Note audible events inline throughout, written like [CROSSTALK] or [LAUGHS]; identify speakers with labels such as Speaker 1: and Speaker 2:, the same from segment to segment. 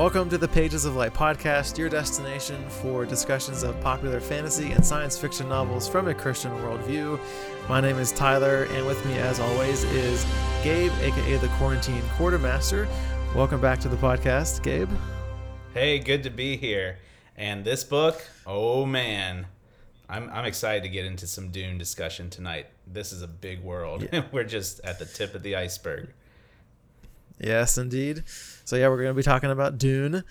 Speaker 1: Welcome to the Pages of Light podcast, your destination for discussions of popular fantasy and science fiction novels from a Christian worldview. My name is Tyler, and with me, as always, is Gabe, aka the Quarantine Quartermaster. Welcome back to the podcast, Gabe.
Speaker 2: Hey, good to be here. And this book, oh man, I'm, I'm excited to get into some Dune discussion tonight. This is a big world. Yeah. [LAUGHS] We're just at the tip of the iceberg.
Speaker 1: Yes, indeed. So yeah, we're going to be talking about Dune,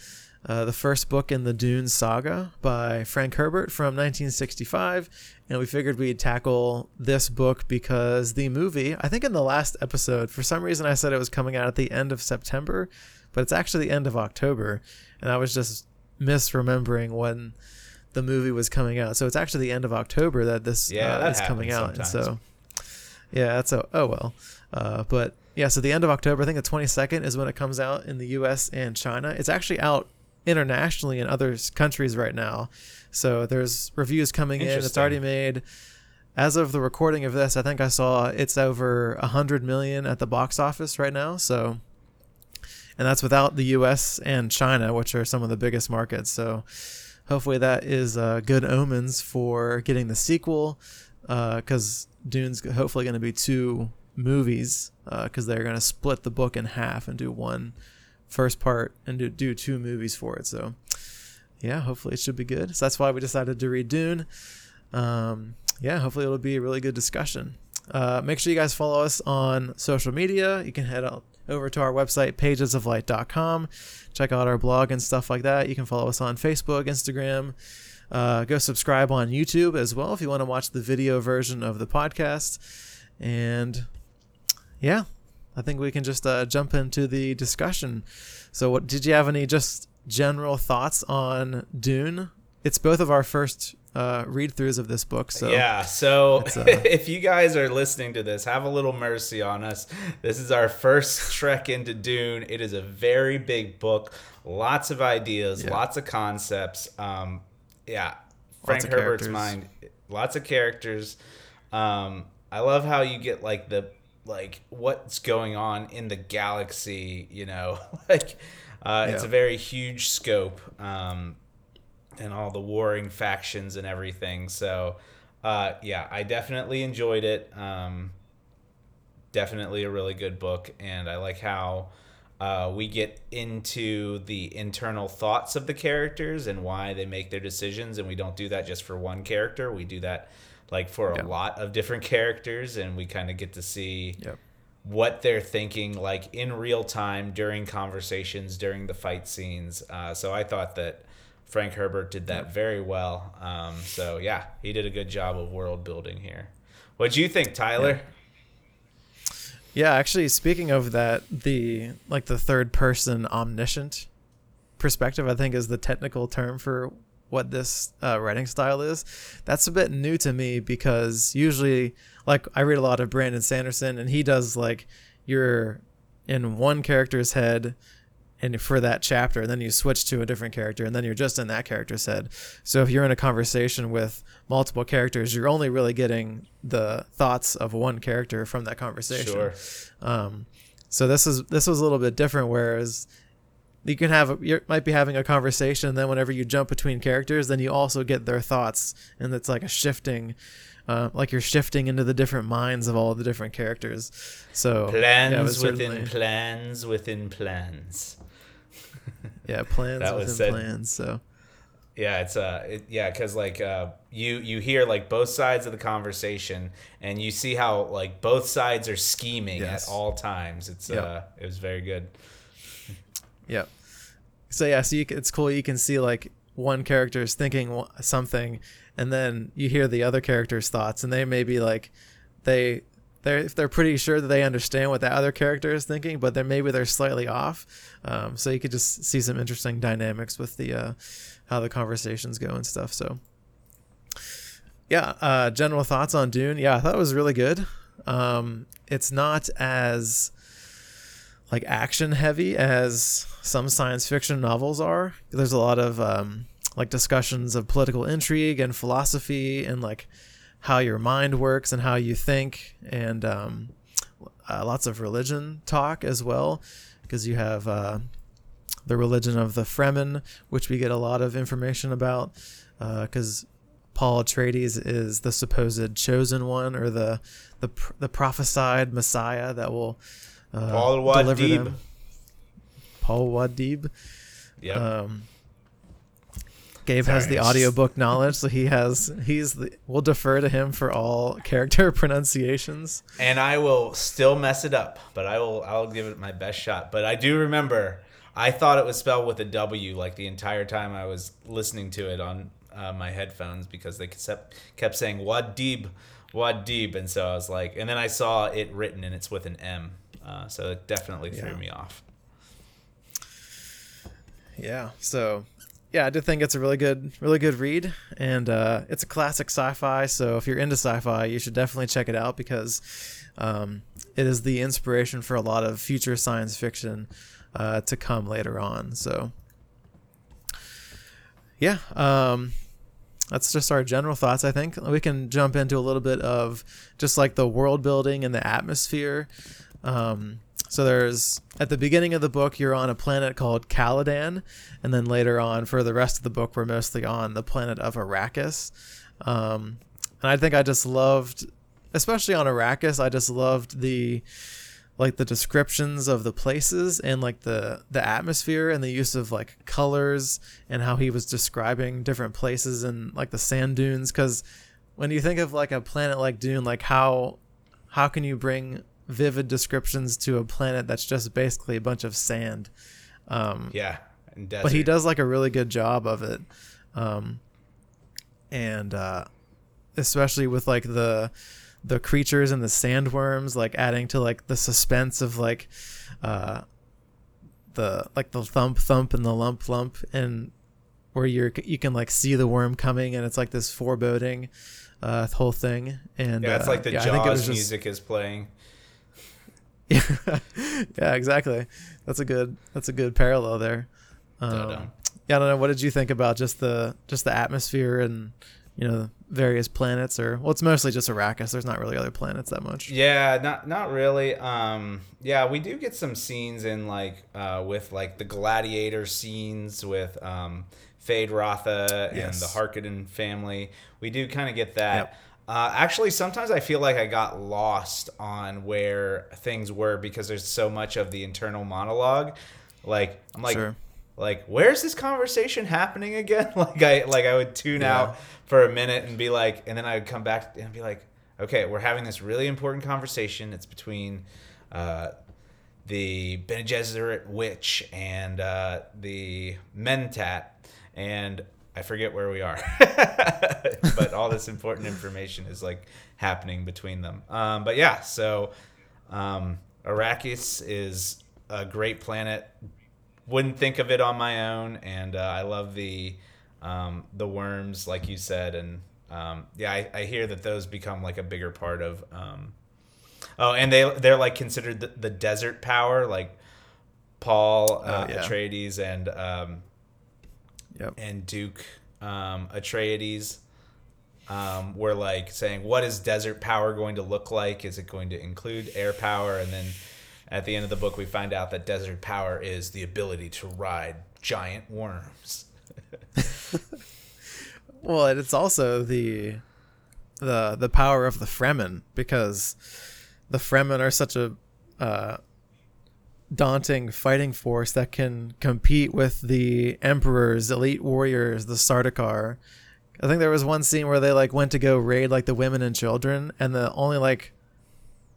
Speaker 1: uh, the first book in the Dune saga by Frank Herbert from 1965, and we figured we'd tackle this book because the movie, I think in the last episode, for some reason I said it was coming out at the end of September, but it's actually the end of October, and I was just misremembering when the movie was coming out. So it's actually the end of October that this
Speaker 2: yeah,
Speaker 1: uh,
Speaker 2: that
Speaker 1: is coming out,
Speaker 2: sometimes.
Speaker 1: and so yeah, that's a oh well. Uh, but yeah, so the end of October, I think the 22nd is when it comes out in the US and China. It's actually out internationally in other countries right now. So there's reviews coming in. It's already made. As of the recording of this, I think I saw it's over 100 million at the box office right now. So and that's without the US and China, which are some of the biggest markets. So hopefully that is uh, good omens for getting the sequel because uh, Dune's hopefully going to be two movies because uh, they're going to split the book in half and do one first part and do, do two movies for it. So, yeah, hopefully it should be good. So that's why we decided to read Dune. Um, yeah, hopefully it'll be a really good discussion. Uh, make sure you guys follow us on social media. You can head out over to our website, pagesoflight.com. Check out our blog and stuff like that. You can follow us on Facebook, Instagram. Uh, go subscribe on YouTube as well if you want to watch the video version of the podcast. And yeah, I think we can just uh, jump into the discussion. So, what did you have any just general thoughts on Dune? It's both of our first uh, read throughs of this book. So
Speaker 2: yeah, so uh, [LAUGHS] if you guys are listening to this, have a little mercy on us. This is our first [LAUGHS] trek into Dune. It is a very big book, lots of ideas, yeah. lots of concepts. Um, yeah, Frank Herbert's characters. mind, lots of characters. Um, I love how you get like the like what's going on in the galaxy you know? [LAUGHS] Like uh, yeah. it's a very huge scope um, and all the warring factions and everything. So uh, yeah i definitely enjoyed it. Um, definitely a really good book and i like how uh, we get into the internal thoughts of the characters and why they make their decisions and we don't do that just for one character. We do that like for a yeah. lot of different characters and we kind of get to see yep. what they're thinking like in real time during conversations during the fight scenes uh, so i thought that frank herbert did that very well um, so yeah he did a good job of world building here what do you think tyler
Speaker 1: yeah. yeah actually speaking of that the like the third person omniscient perspective i think is the technical term for what this uh, writing style is. That's a bit new to me because usually, like, I read a lot of Brandon Sanderson, and he does like you're in one character's head and for that chapter and then you switch to a different character and then you're just in that character's head so if you're in a conversation with multiple characters you're only really getting the thoughts of one character from that conversation
Speaker 2: sure.
Speaker 1: um, so this is this was a little bit different whereas you can have you might be having a conversation and then whenever you jump between characters then you also get their thoughts and it's like a shifting uh, like you're shifting into the different minds of all the different characters. So
Speaker 2: plans yeah, within plans within plans. [LAUGHS]
Speaker 1: Yeah plans that within said, plans so.
Speaker 2: Yeah it's uh it, yeah because like uh you you hear like both sides of the conversation and you see how like both sides are scheming yes. at all times. It's yep. uh it was very good
Speaker 1: Yep. So yeah, so you, it's cool. You can see like one character is thinking something, and then you hear the other character's thoughts, and they may be like, they they're they're pretty sure that they understand what the other character is thinking, but then maybe they're slightly off. Um, so you could just see some interesting dynamics with the uh, how the conversations go and stuff. So yeah, uh, general thoughts on Dune. Yeah, I thought it was really good. Um, it's not as like action heavy as some science fiction novels are. There's a lot of um, like discussions of political intrigue and philosophy and like how your mind works and how you think and um, uh, lots of religion talk as well because you have uh, the religion of the Fremen, which we get a lot of information about, because uh, Paul Atreides is the supposed chosen one or the the the prophesied Messiah that will uh, Paul deliver them. Paul Wadib. Yeah. Um, Gabe Sorry, has the audiobook knowledge, so he has he's the, we'll defer to him for all character [LAUGHS] pronunciations.
Speaker 2: And I will still mess it up, but I will I'll give it my best shot. But I do remember I thought it was spelled with a W like the entire time I was listening to it on uh, my headphones because they kept kept saying Wadib, Wadib, and so I was like, and then I saw it written and it's with an M, uh, so it definitely threw me off.
Speaker 1: Yeah, so yeah, I did think it's a really good, really good read, and uh, it's a classic sci-fi. So if you're into sci-fi, you should definitely check it out because um, it is the inspiration for a lot of future science fiction uh, to come later on. So yeah, um, that's just our general thoughts. I think we can jump into a little bit of just like the world building and the atmosphere. Um, so there's at the beginning of the book you're on a planet called Caladan, and then later on for the rest of the book we're mostly on the planet of Arrakis. Um, and I think I just loved, especially on Arrakis, I just loved the like the descriptions of the places and like the the atmosphere and the use of like colors and how he was describing different places and like the sand dunes because when you think of like a planet like Dune, like how how can you bring vivid descriptions to a planet that's just basically a bunch of sand. Um,
Speaker 2: yeah,
Speaker 1: but he does like a really good job of it, um, and uh, especially with like the the creatures and the sandworms, like adding to like the suspense of like uh, the like the thump thump and the lump lump and where you're you can like see the worm coming and it's like this foreboding uh whole thing. And
Speaker 2: yeah it's like the uh, yeah, jaws just, music is playing
Speaker 1: yeah, [LAUGHS] yeah, exactly. That's a good. That's a good parallel there. Um, yeah, I don't know. What did you think about just the just the atmosphere and you know various planets or well, it's mostly just Arrakis. There's not really other planets that much.
Speaker 2: Yeah, not not really. Um, yeah, we do get some scenes in like uh, with like the gladiator scenes with um, Feyd-Rautha yes. and the Harkonnen family. We do kind of get that. Yep. Uh, actually, sometimes I feel like I got lost on where things were because there's so much of the internal monologue. Like I'm like, sure. like where's this conversation happening again? [LAUGHS] like I like I would tune yeah. out for a minute and be like, and then I would come back and be like, okay, we're having this really important conversation. It's between uh, the Bene Gesserit witch and uh, the Mentat, and I forget where we are, [LAUGHS] but all this important information is like happening between them. Um, but yeah, so um, Arrakis is a great planet. Wouldn't think of it on my own, and uh, I love the um, the worms, like you said, and um, yeah, I, I, hear that those become like a bigger part of. Um, oh, and they they're like considered the, the desert power, like Paul uh, oh, yeah. Atreides and um, yep. and Duke um, Atreides um, were like saying, "What is desert power going to look like? Is it going to include air power?" And then at the end of the book, we find out that desert power is the ability to ride giant worms. [LAUGHS]
Speaker 1: well, it's also the the the power of the Fremen because the Fremen are such a uh, daunting fighting force that can compete with the emperor's elite warriors, the Sardaukar. I think there was one scene where they like went to go raid like the women and children, and the only like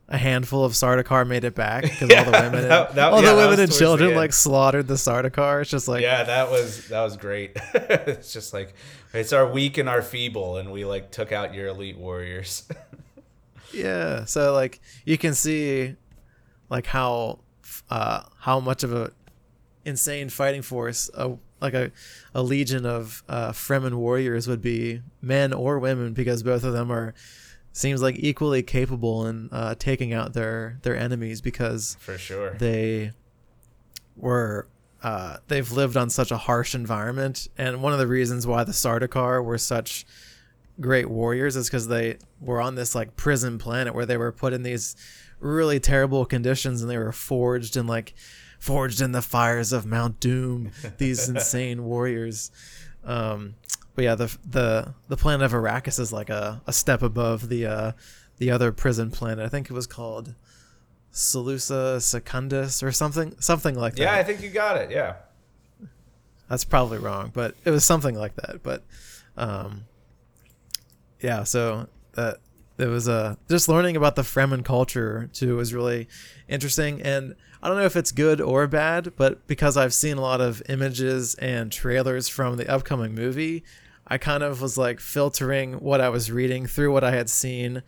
Speaker 1: a handful of Sardaukar made it back because yeah, all the [LAUGHS] women, that, and, that, all yeah, the women and children like slaughtered the Sardaukar. It's just like
Speaker 2: yeah, that was that was great. [LAUGHS] it's just like it's our weak and our feeble, and we like took out your elite warriors. [LAUGHS]
Speaker 1: yeah, so like you can see like how uh, how much of a insane fighting force a like a, a legion of uh, Fremen warriors would be men or women because both of them are seems like equally capable in uh, taking out their their enemies because
Speaker 2: for sure.
Speaker 1: they were uh, they've lived on such a harsh environment. And one of the reasons why the Sardaukar were such great warriors is because they were on this like prison planet where they were put in these really terrible conditions and they were forged in like forged in the fires of Mount Doom. [LAUGHS] These insane warriors. Um, but yeah, the the the planet of Arrakis is like a, a step above the uh, the other prison planet. I think it was called Salusa Secundus or something something like that.
Speaker 2: Yeah, I think you got it. Yeah.
Speaker 1: That's probably wrong, but it was something like that. But um, yeah, so that it was uh, just learning about the Fremen culture too was really interesting. And I don't know if it's good or bad, but because I've seen a lot of images and trailers from the upcoming movie, I kind of was like filtering what I was reading through what I had seen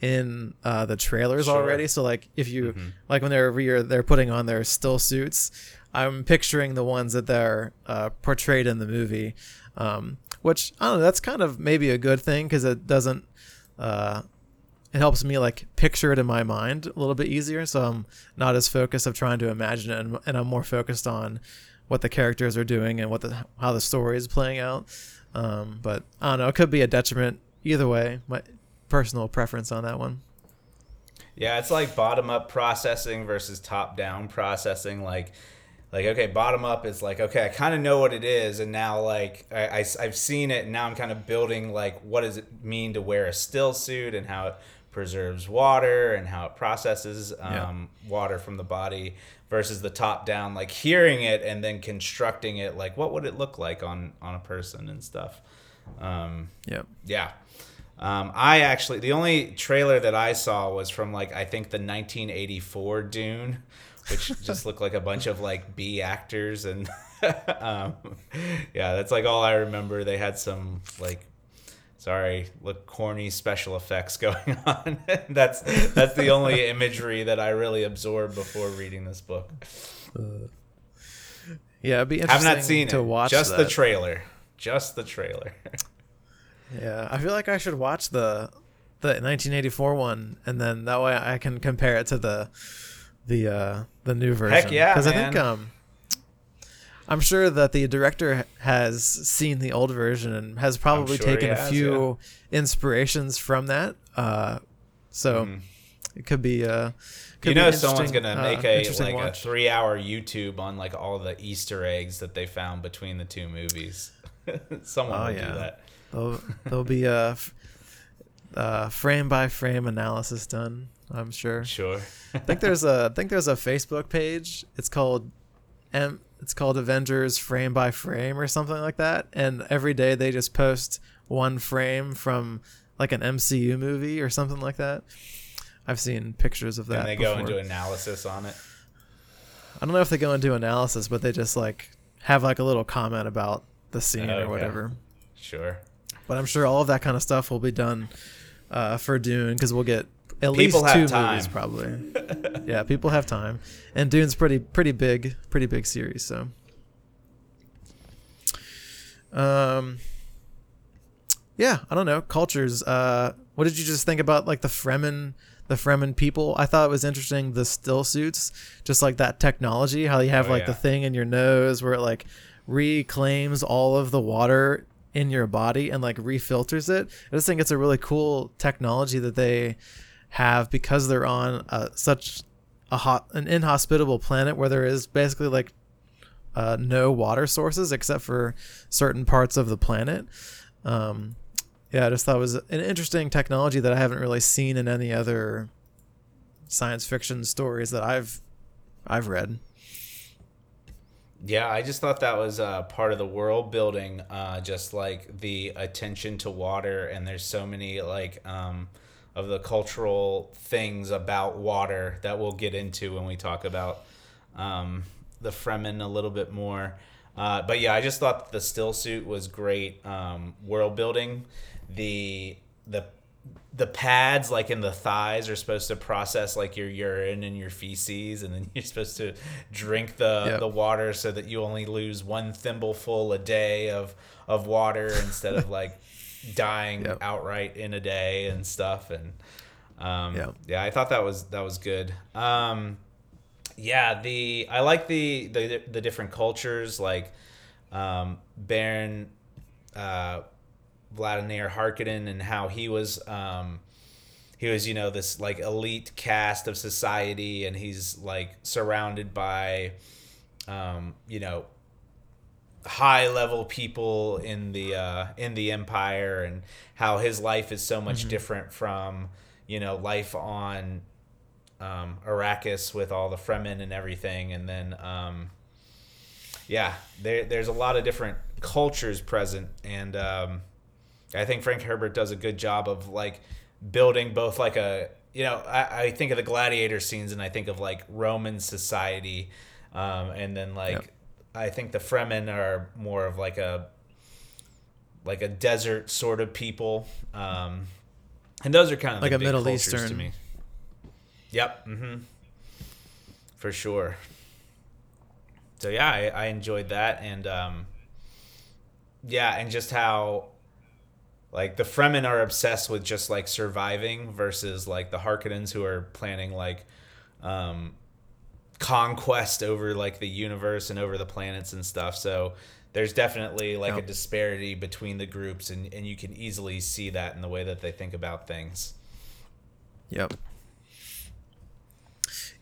Speaker 1: in uh, the trailers sure. already. So like if you mm-hmm. like when they're re- they're putting on their still suits, I'm picturing the ones that they're uh, portrayed in the movie, um, which I don't know. That's kind of maybe a good thing because it doesn't. Uh, it helps me like picture it in my mind a little bit easier, so I'm not as focused of trying to imagine it, and, and I'm more focused on what the characters are doing and what the how the story is playing out. Um, but I don't know. It could be a detriment either way. My personal preference on that one.
Speaker 2: Yeah, it's like bottom up processing versus top down processing. Like, like okay, bottom up is like okay, I kind of know what it is, and now like I, I have seen it, and now I'm kind of building like what does it mean to wear a still suit and how it preserves water and how it processes um, yeah. water from the body versus the top down like hearing it and then constructing it like what would it look like on on a person and stuff um,
Speaker 1: yeah
Speaker 2: yeah um, I actually the only trailer that I saw was from like I think the 1984 Dune, which [LAUGHS] just looked like a bunch of like B actors and [LAUGHS] um, yeah, that's like all I remember. They had some like sorry, look corny special effects [LAUGHS] going on. that's that's the only [LAUGHS] imagery that I really absorbed before reading this book. Uh,
Speaker 1: yeah, it'd be interesting. I've not seen to it. watch
Speaker 2: just
Speaker 1: that.
Speaker 2: the trailer. Just the trailer. [LAUGHS]
Speaker 1: Yeah, I feel like I should watch the the 1984 one, and then that way I can compare it to the the uh, the new version.
Speaker 2: Heck yeah,
Speaker 1: Because
Speaker 2: I
Speaker 1: think um, I'm sure that the director has seen the old version and has probably sure taken has, a few yeah. inspirations from that. Uh, so mm. it could be. Uh, could
Speaker 2: you know, someone's gonna uh, make a like watch. a three-hour YouTube on like all the Easter eggs that they found between the two movies. [LAUGHS] Someone oh, will yeah. do that.
Speaker 1: There'll, there'll be a, a frame by frame analysis done. I'm sure.
Speaker 2: Sure.
Speaker 1: I think there's a I think there's a Facebook page. It's called M. It's called Avengers Frame by Frame or something like that. And every day they just post one frame from like an MCU movie or something like that. I've seen pictures of that.
Speaker 2: And they
Speaker 1: before.
Speaker 2: go into analysis on it.
Speaker 1: I don't know if they go into analysis, but they just like have like a little comment about the scene or whatever.
Speaker 2: Sure.
Speaker 1: But I'm sure all of that kind of stuff will be done uh, for Dune because we'll get at people least two time. movies probably. [LAUGHS] yeah, people have time, and Dune's pretty pretty big, pretty big series. So, um, yeah, I don't know cultures. Uh, what did you just think about like the Fremen? the Fremen people. I thought it was interesting the still suits, just like that technology, how you have oh, like yeah. the thing in your nose where it like reclaims all of the water in your body and like refilters it. I just think it's a really cool technology that they have because they're on such a hot an inhospitable planet where there is basically like uh, no water sources except for certain parts of the planet. Um, yeah, I just thought it was an interesting technology that I haven't really seen in any other science fiction stories that I've I've read.
Speaker 2: Yeah, I just thought that was uh, part of the world building, uh, just like the attention to water, and there's so many like um, of the cultural things about water that we'll get into when we talk about um, the Fremen a little bit more. Uh, but yeah, I just thought the still suit was great um, world building. The the the pads like in the thighs are supposed to process like your urine and your feces and then [LAUGHS] you're supposed to drink the yep. the water so that you only lose one thimbleful a day of of water instead of like dying yep. outright in a day and stuff and um, yep. yeah i thought that was that was good um, yeah the i like the the, the different cultures like um, baron uh, Vladimir Harkonnen and how he was um, he was you know this like elite cast of society and he's like surrounded by um, you know high level people in the uh, in the empire and how his life is so much mm-hmm. different from you know life on um, Arrakis with all the Fremen and everything and then um, yeah there, there's a lot of different cultures present and um, I think Frank Herbert does a good job of like building both like a you know I, I think of the gladiator scenes and I think of like Roman society um, and then like yep. I think the Fremen are more of like a like a desert sort of people, um, and those are kind of
Speaker 1: like a Middle Eastern
Speaker 2: to me. Yep. Mm-hmm. For sure. So yeah, I, I enjoyed that, and um, yeah, and just how like the Fremen are obsessed with just like surviving versus like the Harkonnens who are planning like um, conquest over like the universe and over the planets and stuff. So there's definitely like yep. a disparity between the groups and, and you can easily see that in the way that they think about things.
Speaker 1: Yep.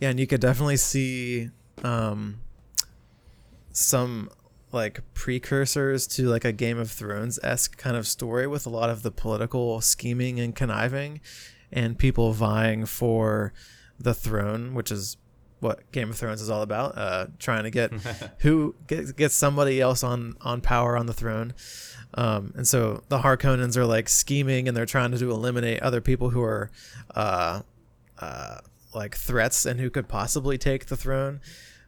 Speaker 1: Yeah, and you could definitely see um some like precursors to like a Game of Thrones esque kind of story with a lot of the political scheming and conniving and people vying for the throne, which is what Game of Thrones is all about. Uh, trying to get [LAUGHS] who get, get somebody else on on power on the throne. Um, and so the Harkonnens are like scheming and they're trying to eliminate other people who are uh, uh, like threats and who could possibly take the throne.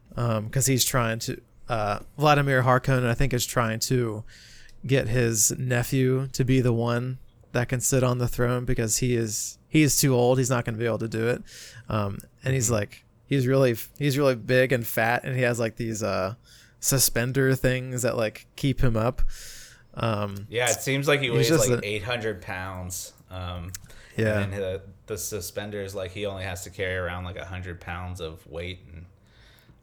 Speaker 1: Because um, he's trying to, uh, Vladimir Harkonnen, I think, is trying to get his nephew to be the one that can sit on the throne because he is he is too old. He's not going to be able to do it. Um, and he's mm-hmm. like he's really he's really big and fat and he has like these uh suspender things that like keep him up. Um
Speaker 2: yeah it seems like he weighs like 800 pounds um
Speaker 1: yeah.
Speaker 2: and the, the suspenders like he only has to carry around like 100 pounds of weight and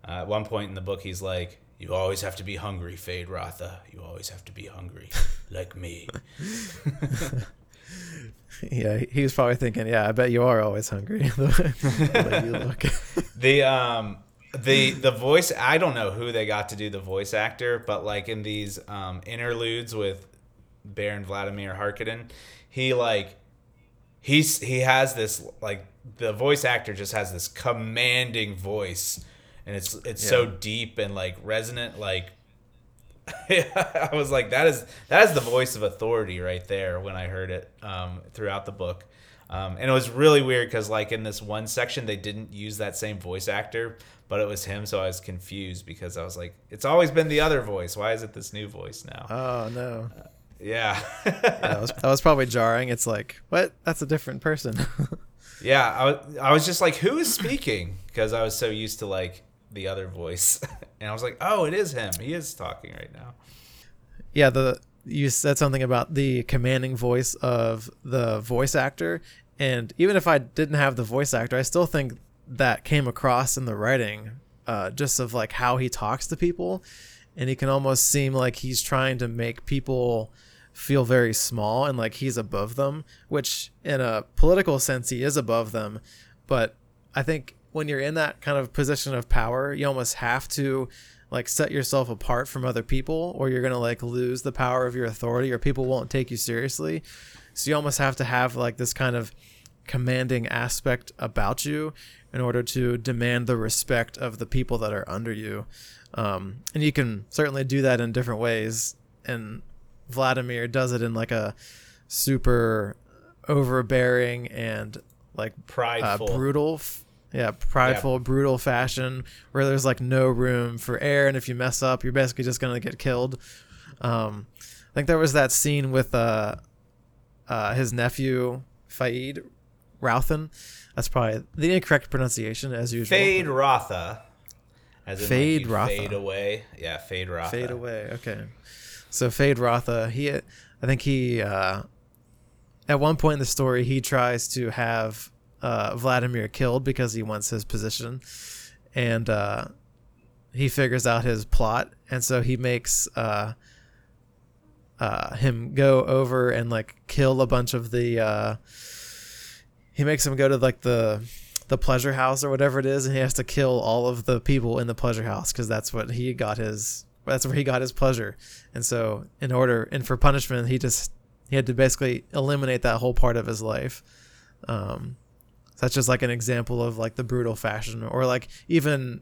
Speaker 2: uh, at one point in the book he's like you always have to be hungry Feyd-Rautha. you always have to be hungry like me [LAUGHS] [LAUGHS] [LAUGHS]
Speaker 1: yeah, he was probably thinking, "Yeah, I bet you are always hungry." [LAUGHS] the
Speaker 2: look. [LAUGHS] the um the the voice I don't know who they got to do the voice actor, but like in these um, interludes with Baron Vladimir Harkonnen, he like he's he has this like the voice actor just has this commanding voice and it's it's yeah. so deep and like resonant like [LAUGHS] I was like, that is that is the voice of authority right there when I heard it um, throughout the book. Um, and it was really weird because like in this one section they didn't use that same voice actor, but it was him, so I was confused because I was like, it's always been the other voice. Why is it this new voice now?
Speaker 1: Oh no.
Speaker 2: Uh, yeah. [LAUGHS]
Speaker 1: yeah that, was, that was probably jarring. It's like, what? That's a different person. [LAUGHS]
Speaker 2: yeah, I was, I was just like, who is speaking? Because I was so used to like the other voice, [LAUGHS] and I was like, "Oh, it is him. He is talking right now."
Speaker 1: Yeah, the you said something about the commanding voice of the voice actor, and even if I didn't have the voice actor, I still think that came across in the writing, uh, just of like how he talks to people, and he can almost seem like he's trying to make people feel very small and like he's above them, which in a political sense he is above them, but I think when you're in that kind of position of power, you almost have to like set yourself apart from other people or you're going to like lose the power of your authority or people won't take you seriously. So you almost have to have like this kind of commanding aspect about you in order to demand the respect of the people that are under you. Um, and you can certainly do that in different ways. And Vladimir does it in like a super overbearing and like
Speaker 2: prideful,
Speaker 1: uh, brutal, yeah, prideful, yeah. brutal fashion where there's like no room for air, and if you mess up, you're basically just gonna get killed. Um, I think there was that scene with uh, uh, his nephew Faid Routhen. That's probably the incorrect pronunciation as usual.
Speaker 2: Feyd-Rautha.
Speaker 1: As in Fade like Rotha.
Speaker 2: Fade away. Yeah, Feyd-Rautha.
Speaker 1: Fade away. Okay. So Feyd-Rautha, he, I think he, uh, at one point in the story, he tries to have uh, Vladimir killed because he wants his position, and uh, he figures out his plot, and so he makes uh, uh him go over and like kill a bunch of the. Uh, he makes him go to like the the pleasure house or whatever it is, and he has to kill all of the people in the pleasure house because that's what he got his that's where he got his pleasure. And so in order and for punishment, he just he had to basically eliminate that whole part of his life. Um, that's just like an example of like the brutal fashion, or like even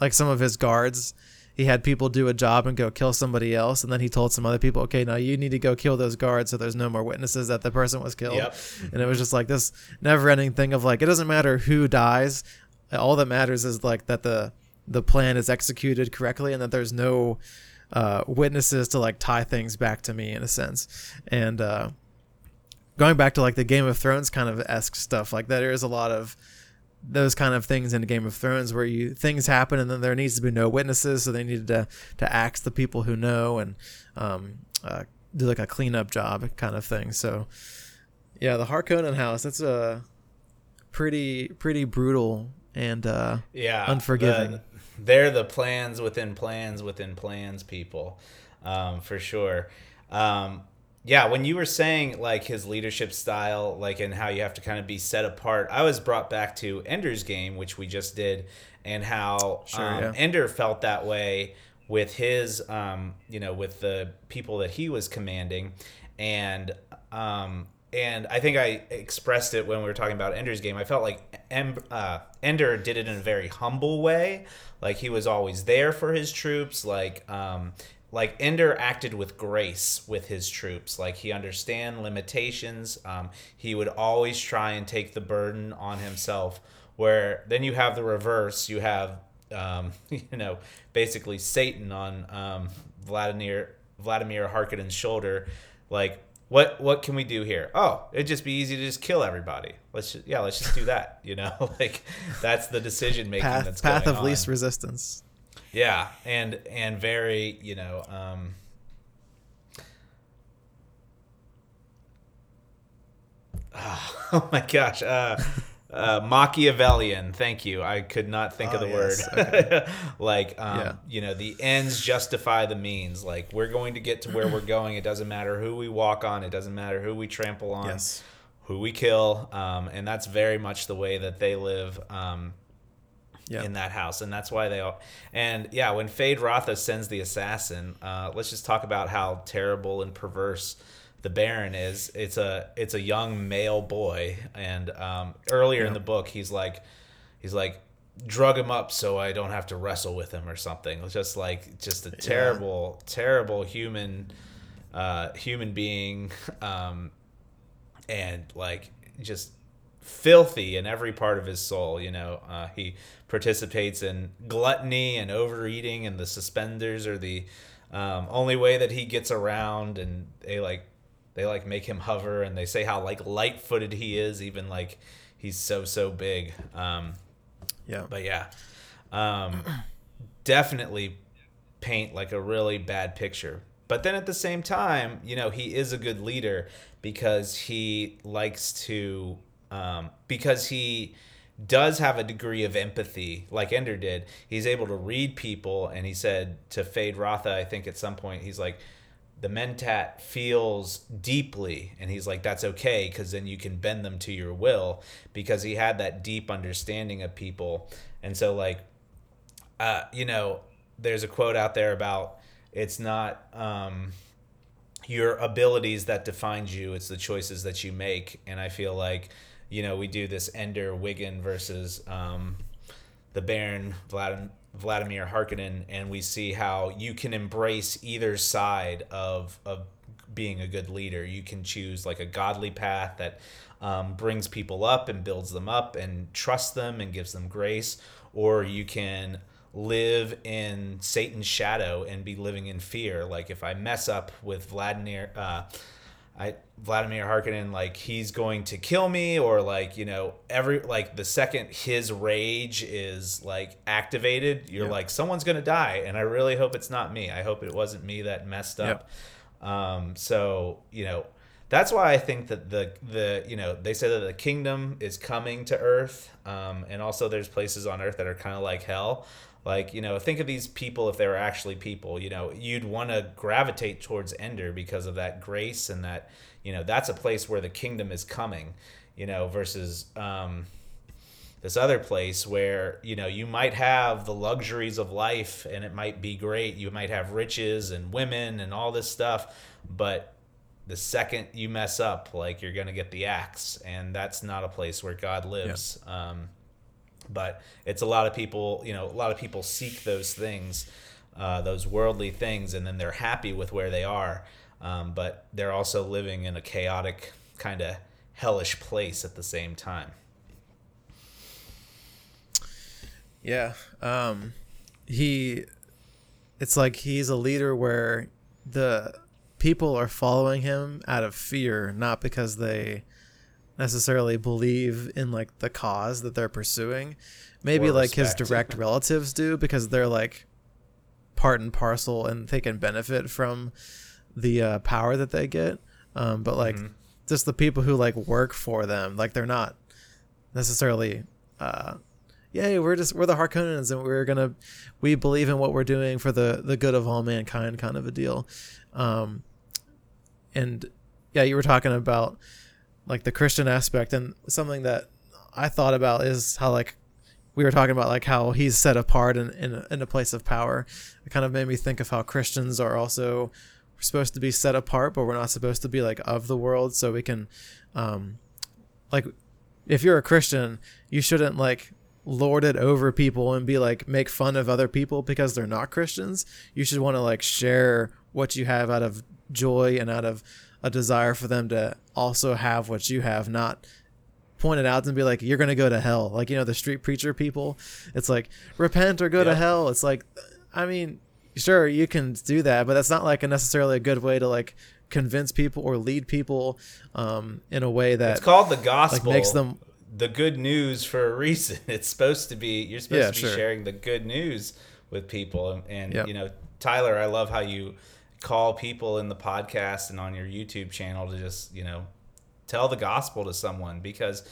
Speaker 1: like some of his guards. He had people do a job and go kill somebody else and then he told some other people okay now you need to go kill those guards so there's no more witnesses that the person was killed.
Speaker 2: Yep.
Speaker 1: and it was just like this never ending thing of like it doesn't matter who dies. All that matters is like that the the plan is executed correctly and that there's no uh, witnesses to like tie things back to me in a sense. And uh, going back to like the game of thrones kind of esque stuff like that. there is a lot of those kind of things in Game of Thrones where you things happen and then there needs to be no witnesses, so they needed to to axe the people who know and um, uh, do like a cleanup job kind of thing. So yeah, the Harkonnen house that's a pretty pretty brutal and uh,
Speaker 2: yeah
Speaker 1: unforgiving.
Speaker 2: the- they're the plans within plans within plans people um, for sure um, yeah when you were saying like his leadership style like and how you have to kind of be set apart i was brought back to ender's game which we just did and how
Speaker 1: Sure,
Speaker 2: um,
Speaker 1: yeah.
Speaker 2: ender felt that way with his um, you know with the people that he was commanding and um, and I think I expressed it when we were talking about Ender's game. I felt like em- uh, Ender did it in a very humble way. Like he was always there for his troops. Like um, like Ender acted with grace with his troops. Like he understand limitations. Um, he would always try and take the burden on himself. Where then you have the reverse. You have um, [LAUGHS] you know basically Satan on um, Vladimir Vladimir Harkonnen's shoulder. Like what what can we do here? Oh, it'd just be easy to just kill everybody. Let's just, yeah, let's just do that. You know, [LAUGHS] like that's the decision making
Speaker 1: path
Speaker 2: that's
Speaker 1: path of
Speaker 2: on.
Speaker 1: least resistance.
Speaker 2: Yeah, and and very, you know, um [LAUGHS] Oh my gosh. Uh uh, Machiavellian, thank you. I could not think of
Speaker 1: Oh,
Speaker 2: the
Speaker 1: yes. [LAUGHS]
Speaker 2: word. like, um,
Speaker 1: Yeah.
Speaker 2: you know, the ends justify the means. Like, we're going to get to where we're going. It doesn't matter who we walk on. It doesn't matter who we trample on
Speaker 1: Yes.
Speaker 2: who we kill, um, and that's very much the way that they live um,
Speaker 1: Yeah.
Speaker 2: in that house, and that's why they all. And yeah, when Feyd-Rautha sends the assassin, uh, let's just talk about how terrible and perverse the Baron is. It's a it's a young male boy, and um, earlier in the book, he's like he's like drug him up so I don't have to wrestle with him or something. It's just like just a terrible, terrible human uh, human being. [LAUGHS] Um, and like just filthy in every part of his soul. You know, uh, he participates in gluttony and overeating, and the suspenders are the um, only way that he gets around. And they like they like make him hover, and they say how like light footed he is, even like he's so so big. Um,
Speaker 1: Yeah.
Speaker 2: but yeah, um, definitely paint like a really bad picture. But then at the same time, you know, he is a good leader because he likes to, um, because he does have a degree of empathy, like Ender did. He's able to read people, and he said to Feyd-Rautha, I think at some point, he's like, the mentat feels deeply and he's like that's okay because then you can bend them to your will because he had that deep understanding of people and so like uh, you know there's a quote out there about it's not um, your abilities that defines you it's the choices that you make and i feel like you know we do this ender Wiggin versus um, the baron Vladim- vladimir harkonnen and we see how you can embrace either side of of being a good leader you can choose like a godly path that um, brings people up and builds them up and trusts them and gives them grace or you can live in Satan's shadow and be living in fear. Like if I mess up with Vladimir, uh, I Vladimir Harkonnen, like he's going to kill me, or like you know every like the second his rage is like activated, you're
Speaker 1: Yeah.
Speaker 2: like someone's gonna die, and I really hope it's not me. I hope it wasn't me that messed up. Um, so you know that's why I think that the the you know they say that the kingdom is coming to Earth, um, and also there's places on Earth that are kind of like hell. like you know think of these people if they were actually people you know you'd want to gravitate towards Ender because of that grace and that you know that's a place where the kingdom is coming you know versus um, this other place where you know you might have the luxuries of life and it might be great you might have riches and women and all this stuff but the second you mess up like you're gonna get the axe and that's not a place where god lives. Yeah. um, but it's a lot of people you know a lot of people seek those things uh, those worldly things and then they're happy with where they are. Um, but they're also living in a chaotic kind of hellish place at the same time.
Speaker 1: Yeah um, he it's like he's a leader where the people are following him out of fear not because they necessarily believe in like the cause that they're pursuing. Maybe like his direct [LAUGHS] relatives do because they're like part and parcel and they can benefit from the uh, power that they get. Um, but like mm-hmm. just the people who like work for them, like they're not necessarily uh, yay, we're just we're the Harkonnens and we're gonna we believe in what we're doing for the the good of all mankind kind of a deal. Um, and yeah, you were talking about like the Christian aspect and something that I thought about is how like we were talking about like how he's set apart in in a, in a place of power. It kind of made me think of how Christians are also supposed to be set apart, but we're not supposed to be like of the world. So we can, um, like, if you're a Christian, you shouldn't like lord it over people and be like make fun of other people because they're not Christians. You should want to like share what you have out of joy and out of a desire for them to also have what you have, not point it out and be like, you're going to go to hell. Like, you know, the street preacher people, it's like, repent or go to hell. It's like, I mean, sure, you can do that, but that's not like a necessarily a good way to like convince people or lead people um, in a way that
Speaker 2: it's called the gospel. Like, makes them the good news for a [LAUGHS] reason. It's supposed to be, you're supposed yeah, to be sure. sharing the good news with people. And, and yep. you know, Tyler, I love how you call people in the podcast and on your YouTube channel to just, you know, tell the gospel to someone because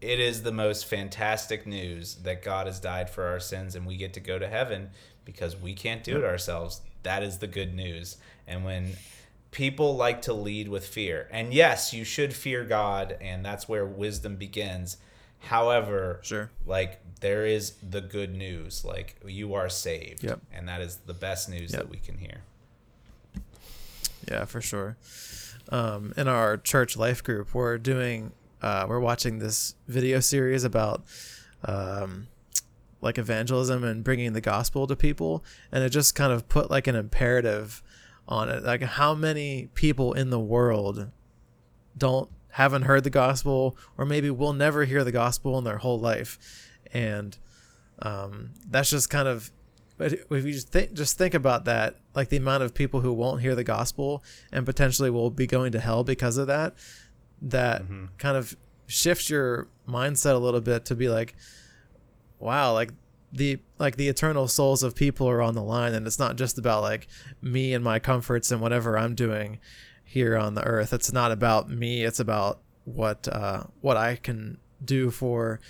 Speaker 2: it is the most fantastic news that God has died for our sins and we get to go to heaven because we can't do it ourselves. That is the good news. And when people like to lead with fear, and yes, you should fear God, and that's where wisdom begins. However,
Speaker 1: sure,
Speaker 2: like there is the good news, like you are saved, yep. and that is the best news yep. that we can hear.
Speaker 1: Yeah, for sure. Um, in our church life group, we're doing uh, we're watching this video series about um, like evangelism and bringing the gospel to people, and it just kind of put like an imperative on it, like how many people in the world don't haven't heard the gospel, or maybe will never hear the gospel in their whole life, and um, that's just kind of but if you just think just think about that, like the amount of people who won't hear the gospel and potentially will be going to hell because of that, that mm-hmm. kind of shifts your mindset a little bit to be like, wow, like the like the eternal souls of people are on the line and it's not just about like me and my comforts and whatever I'm doing here on the earth. It's not about me, it's about what uh what I can do for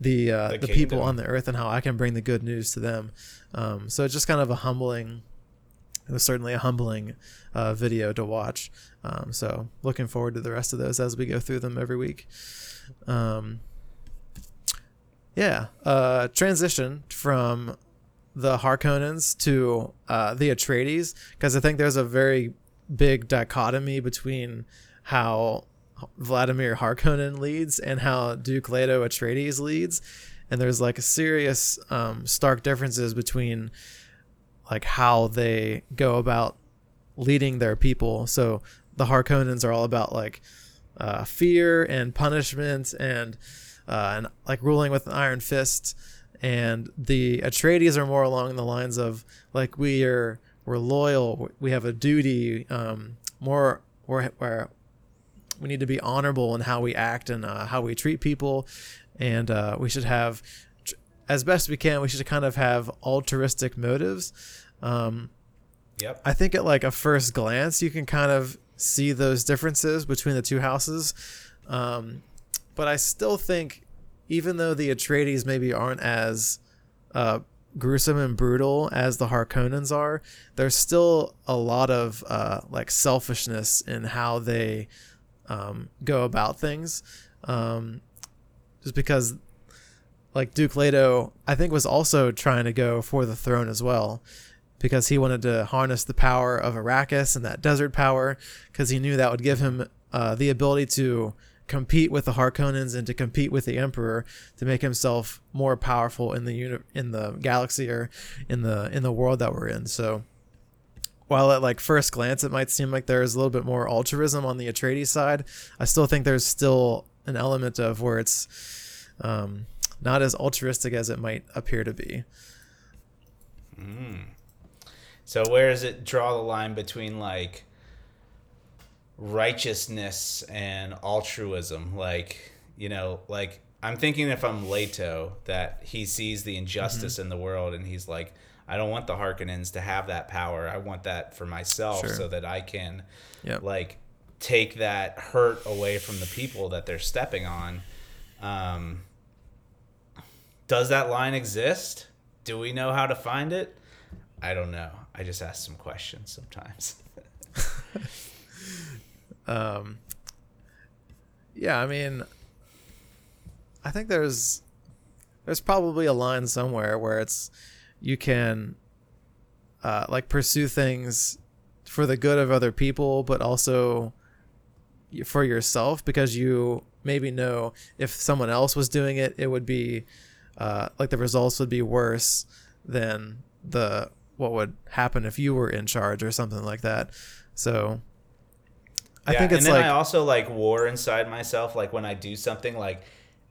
Speaker 1: the uh, the, the people on the earth and how I can bring the good news to them. Um, so it's just kind of a humbling. It was certainly a humbling uh, video to watch. Um, so looking forward to the rest of those as we go through them every week. Um, yeah, uh, transition from the Harkonnens to uh, the Atreides because I think there's a very big dichotomy between how Vladimir Harkonnen leads and how Duke Leto Atreides leads, and there's like a serious um, stark differences between like how they go about leading their people. So the Harkonnens are all about like uh, fear and punishment and uh, and like ruling with an iron fist, and the Atreides are more along the lines of like we are we're loyal, we have a duty, um, more we're, we're we need to be honorable in how we act and uh, how we treat people, and uh, we should have, as best we can, we should kind of have altruistic motives. Um,
Speaker 2: yep.
Speaker 1: I think at like a first glance, you can kind of see those differences between the two houses, um, but I still think, even though the Atreides maybe aren't as uh, gruesome and brutal as the Harkonnens are, there's still a lot of uh, like selfishness in how they um, go about things. Um, just because, like Duke Leto, I think was also trying to go for the throne as well, because he wanted to harness the power of Arrakis and that desert power, because he knew that would give him uh, the ability to compete with the Harkonnens and to compete with the Emperor to make himself more powerful in the uni- in the galaxy or in the in the world that we're in. So while at like first glance it might seem like there's a little bit more altruism on the Atreides side, I still think there's still an element of where it's um, not as altruistic as it might appear to be.
Speaker 2: Mm. So where does it draw the line between like righteousness and altruism? Like, you know, like I'm thinking if I'm Leto that he sees the injustice mm-hmm. in the world and he's like, I don't want the Harkonnens to have that power. I want that for myself sure. so that I can yep. like take that hurt away from the people that they're stepping on. Um, does that line exist? Do we know how to find it? I don't know. I just ask some questions sometimes. [LAUGHS]
Speaker 1: um, yeah, I mean, I think there's there's probably a line somewhere where it's you can uh, like pursue things for the good of other people, but also for yourself because you maybe know if someone else was doing it, it would be uh, like the results would be worse than the what would happen if you were in charge or something like that. So
Speaker 2: I yeah, think it's and then like I also like war inside myself. Like when I do something, like,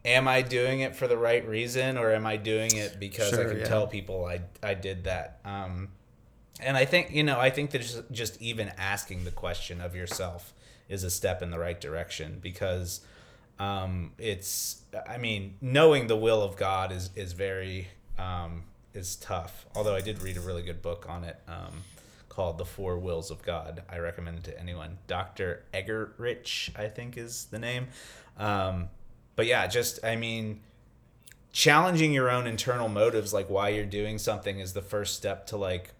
Speaker 2: am I doing it for the right reason or am I doing it because sure, I can yeah. tell people I I did that? Um, and I think you know I think that just, just even asking the question of yourself is a step in the right direction because um, it's I mean knowing the will of God is is very um, is tough. Although I did read a really good book on it um, called The Four Wills of God. I recommend it to anyone. Dr. Eggerichs, I think is the name. But yeah, just I mean, challenging your own internal motives, like why you're doing something, is the first step to like,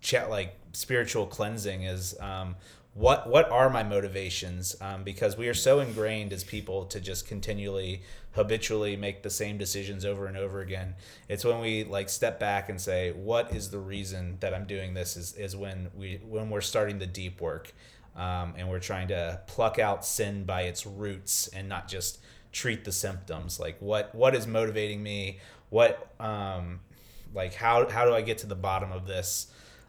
Speaker 2: chat like spiritual cleansing. Is um, what what are my motivations um, because we are so ingrained as people to just continually habitually make the same decisions over and over again it's when we like step back and say what is the reason that i'm doing this is, is when we when we're starting the deep work um, and we're trying to pluck out sin by its roots and not just treat the symptoms. Like what what is motivating me? What um like how how do i get to the bottom of this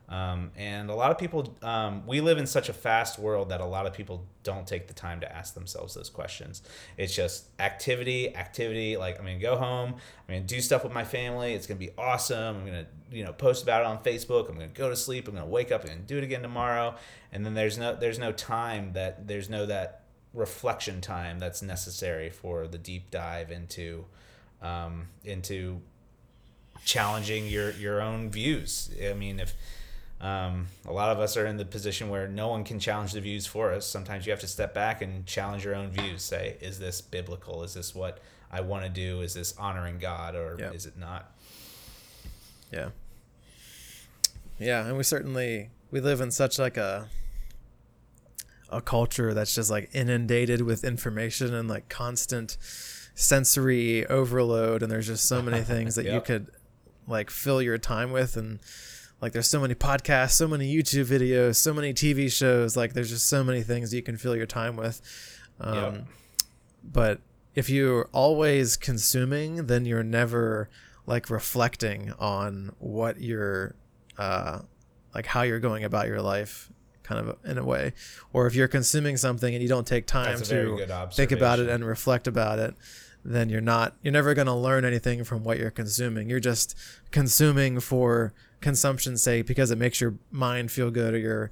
Speaker 2: um, and a lot of people, um, we live in such a fast world that a lot of people don't take the time to ask themselves those questions. It's just activity, activity. Like I'm gonna go home, I'm gonna do stuff with my family. It's gonna be awesome. I'm gonna, you know, post about it on Facebook. I'm gonna go to sleep. I'm gonna wake up and do it again tomorrow. And then there's no, there's no time that there's no that reflection time that's necessary for the deep dive into, um, into challenging your your own views. I mean, if um, a lot of us are in the position where no one can challenge the views for us. Sometimes you have to step back and challenge your own views. Say, is this biblical? Is this what I want to do? Is this honoring God or yeah. is it not?
Speaker 1: Yeah. Yeah, and we certainly we live in such like a a culture that's just like inundated with information and like constant sensory overload and there's just so many things that [LAUGHS] yep. you could like fill your time with and like there's so many podcasts so many youtube videos so many tv shows. Like there's just so many things you can fill your time with. Um, yep. but if you're always consuming then you're never like reflecting on what you're uh, like how you're going about your life kind of in a way. Or if you're consuming something and you don't take time to think about it and reflect about it then you're not you're never going to learn anything from what you're consuming. You're just consuming for consumption's sake because it makes your mind feel good or your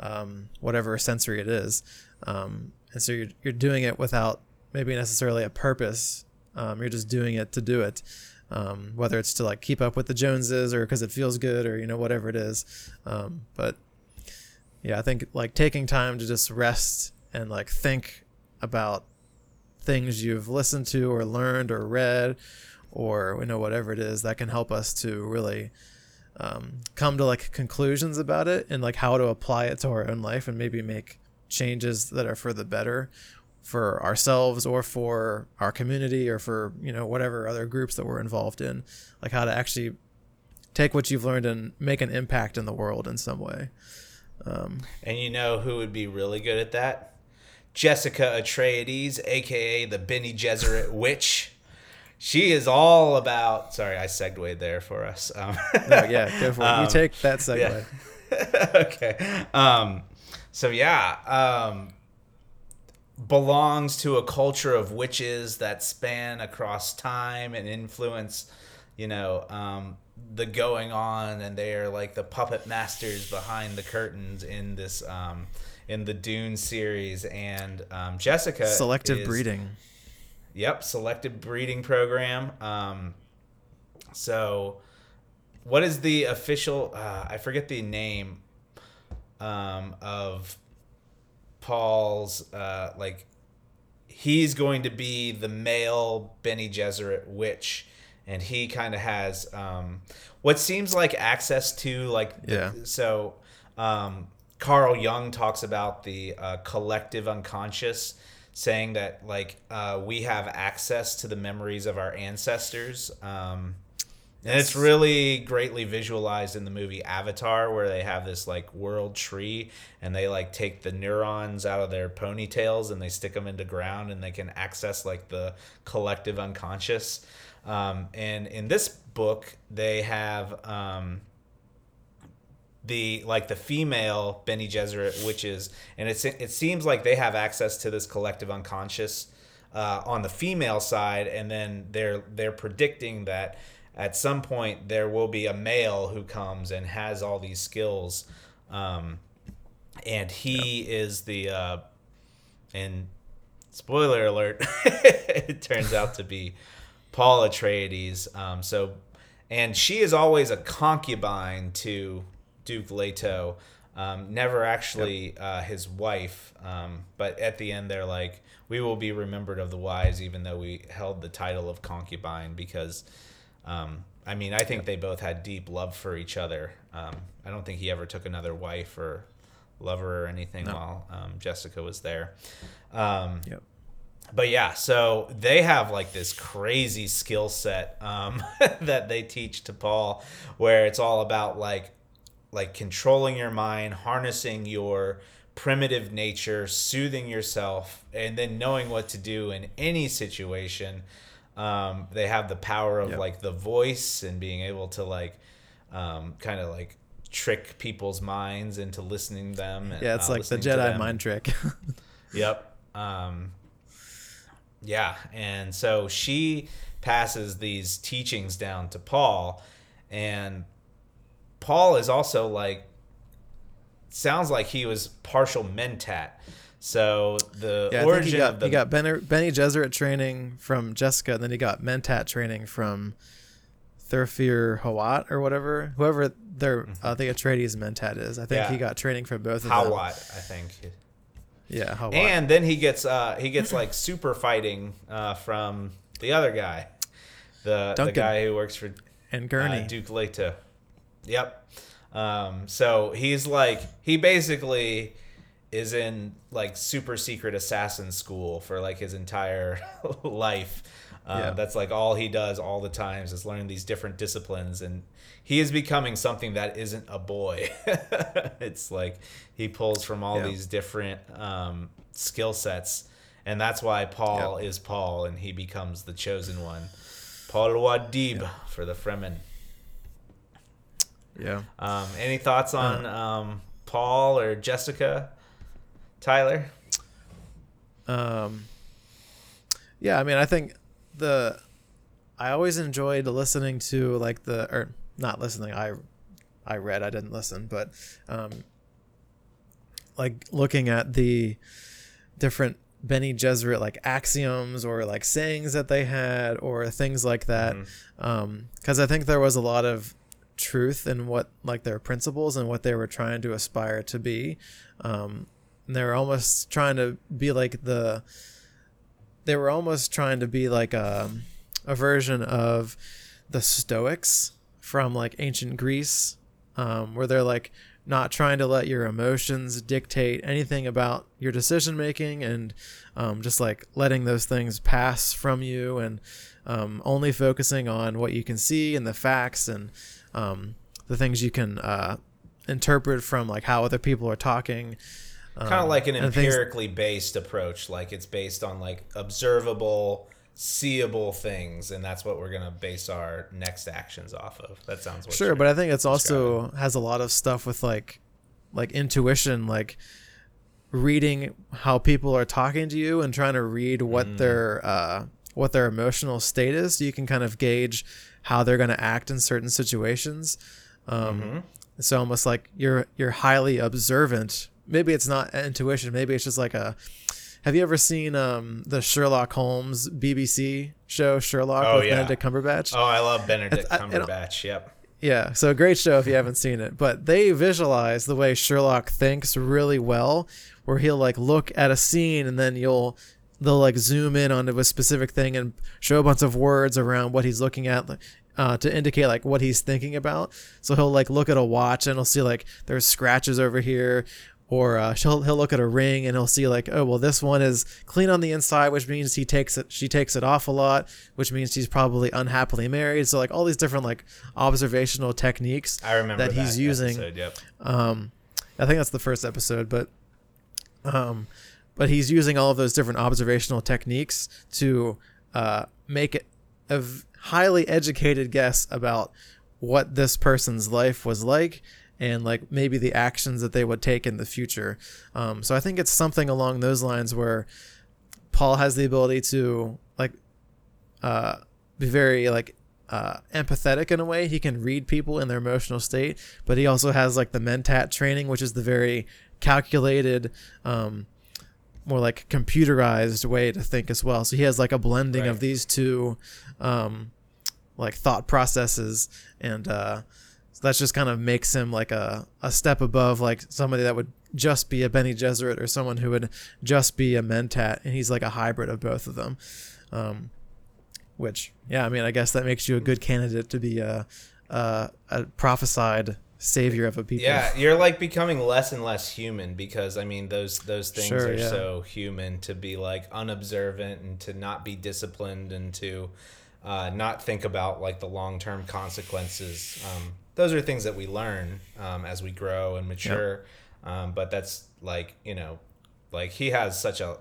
Speaker 1: um, whatever sensory it is. Um, and so you're, you're doing it without maybe necessarily a purpose. Um, you're just doing it to do it. Um, whether it's to like keep up with the Joneses or because it feels good or, you know, whatever it is. Um, but yeah, I think like taking time to just rest and like think about things you've listened to or learned or read or you know whatever it is that can help us to really um, come to like conclusions about it and like how to apply it to our own life and maybe make changes that are for the better for ourselves or for our community or for you know whatever other groups that we're involved in. Like how to actually take what you've learned and make an impact in the world in some way. Um,
Speaker 2: and you know who would be really good at that? Jessica atreides aka the Bene Gesserit [LAUGHS] witch she is all about. Sorry, I segued there for us. Um,
Speaker 1: no, yeah, go for it. [LAUGHS] Um, you take that segue.
Speaker 2: Yeah. [LAUGHS] okay. Um, so yeah, um, belongs to a culture of witches that span across time and influence. You know, um, the going on, and they are like the puppet masters behind the curtains in this um, in the Dune series. And um, Jessica
Speaker 1: selective is, breeding
Speaker 2: Yep, selected breeding program. Um, so, what is the official? Uh, I forget the name um, of Paul's. Uh, like, he's going to be the male Bene Gesserit witch, and he kind of has um, what seems like access to like.
Speaker 1: Yeah.
Speaker 2: So, um, Carl Jung talks about the uh, collective unconscious saying that like uh, we have access to the memories of our ancestors. Um, and it's really greatly visualized in the movie Avatar, where they have this like world tree, and they like take the neurons out of their ponytails and they stick them into ground, and they can access like the collective unconscious. Um, and in this book, they have um, the like the female Bene Gesserit witches, and it's it seems like they have access to this collective unconscious uh, on the female side, and then they're they're predicting that at some point there will be a male who comes and has all these skills, um, and he yep. is the uh, and spoiler alert, [LAUGHS] it turns out to be Paul Atreides. Um, so and she is always a concubine to Duke Leto. Um, never actually yep. uh, his wife, um, but at the end they're like, we will be remembered of the wise, even though we held the title of concubine, because, um, I mean, I think yep. they both had deep love for each other. Um, I don't think he ever took another wife or lover or anything no. while um, Jessica was there. Um, yep but yeah, so they have like this crazy skill set um, [LAUGHS] that they teach to Paul, where it's all about like like controlling your mind, harnessing your primitive nature, soothing yourself, and then knowing what to do in any situation. Um, they have the power of yep. like the voice and being able to like um, kind of like trick people's minds into listening to them. And,
Speaker 1: yeah, it's uh, like the Jedi mind trick. [LAUGHS]
Speaker 2: yep. Um, yeah, and so she passes these teachings down to Paul, and Paul is also like sounds like he was partial mentat. So the yeah, origin
Speaker 1: he got,
Speaker 2: of the
Speaker 1: he got Bene, Gesserit training from Jessica, and then he got mentat training from Thufir Hawat or whatever, whoever their mm-hmm. I think Atreides mentat is. I think yeah. he got training from both of
Speaker 2: Hawat,
Speaker 1: them.
Speaker 2: Hawat, I think.
Speaker 1: Yeah, Hawat.
Speaker 2: And then he gets uh he gets like super fighting uh from the other guy, the Duncan. the guy who works for
Speaker 1: and Gurney
Speaker 2: uh, Duke Leto. Yep. Um, so he's like he basically is in like super secret assassin school for like his entire [LAUGHS] life. Um, yeah. That's like all he does all the times is learning these different disciplines, and he is becoming something that isn't a boy. [LAUGHS] it's like he pulls from all yeah. these different um, skill sets, and that's why Paul yeah. is Paul, and he becomes the chosen one. Paul Muad'Dib for the Fremen.
Speaker 1: Yeah.
Speaker 2: Um, any thoughts on um, Paul or Jessica, Tyler?
Speaker 1: Um. Yeah, I mean, I think the I always enjoyed listening to like the or not listening. I I read. I didn't listen, but um, like looking at the different Bene Gesserit like axioms or like sayings that they had or things like that. Mm-hmm. Um, because I think there was a lot of truth in what like their principles and what they were trying to aspire to be. Um, they were almost trying to be like the. They were almost trying to be like a, um, a version of the Stoics from like ancient Greece, um, where they're like not trying to let your emotions dictate anything about your decision making and um, just like letting those things pass from you and um, only focusing on what you can see and the facts and um, the things you can uh, interpret from like how other people are talking
Speaker 2: kind of like an empirically things, based approach like it's based on like observable seeable things and that's what we're going to base our next actions off of. That sounds
Speaker 1: sure but i think it's also has a lot of stuff with like like intuition like reading how people are talking to you and trying to read what mm. their uh what their emotional state is. So you can kind of gauge how they're going to act in certain situations um mm-hmm. so almost like you're you're highly observant maybe it's not intuition. Maybe it's just like a. Have you ever seen um, the Sherlock Holmes BBC show Sherlock oh, with yeah. Benedict Cumberbatch?
Speaker 2: Oh, I love Benedict Cumberbatch. yep.
Speaker 1: Yeah, so a great show if you haven't seen it. But they visualize the way Sherlock thinks really well, where he'll like look at a scene and then you'll they'll like zoom in onto a specific thing and show a bunch of words around what he's looking at uh, to indicate like what he's thinking about. So he'll like look at a watch and he'll see like there's scratches over here, or uh, he'll he'll look at a ring and he'll see like oh well this one is clean on the inside which means he takes it she takes it off a lot which means she's probably unhappily married so like all these different like observational techniques
Speaker 2: I remember
Speaker 1: that, that he's using
Speaker 2: episode, yep.
Speaker 1: um I think that's the first episode but um but he's using all of those different observational techniques to uh make it a highly educated guess about what this person's life was like and like maybe the actions that they would take in the future. Um, so I think it's something along those lines where Paul has the ability to like uh, be very like uh, empathetic in a way. He can read people in their emotional state, but he also has like the mentat training, which is the very calculated, um, more like computerized way to think as well. So he has like a blending right. of these two, um, like thought processes and uh, that just kind of makes him like a, a step above like somebody that would just be a Bene Gesserit or someone who would just be a Mentat, and he's like a hybrid of both of them. Um, which, yeah, I mean, I guess that makes you a good candidate to be a, a, a prophesied savior of a people.
Speaker 2: Yeah, you're like becoming less and less human because I mean those those things sure, are yeah. so human to be like unobservant and to not be disciplined and to uh, not think about like the long term consequences. Um, those are things that we learn um, as we grow and mature. Yep. Um, but that's like you know, like he has such a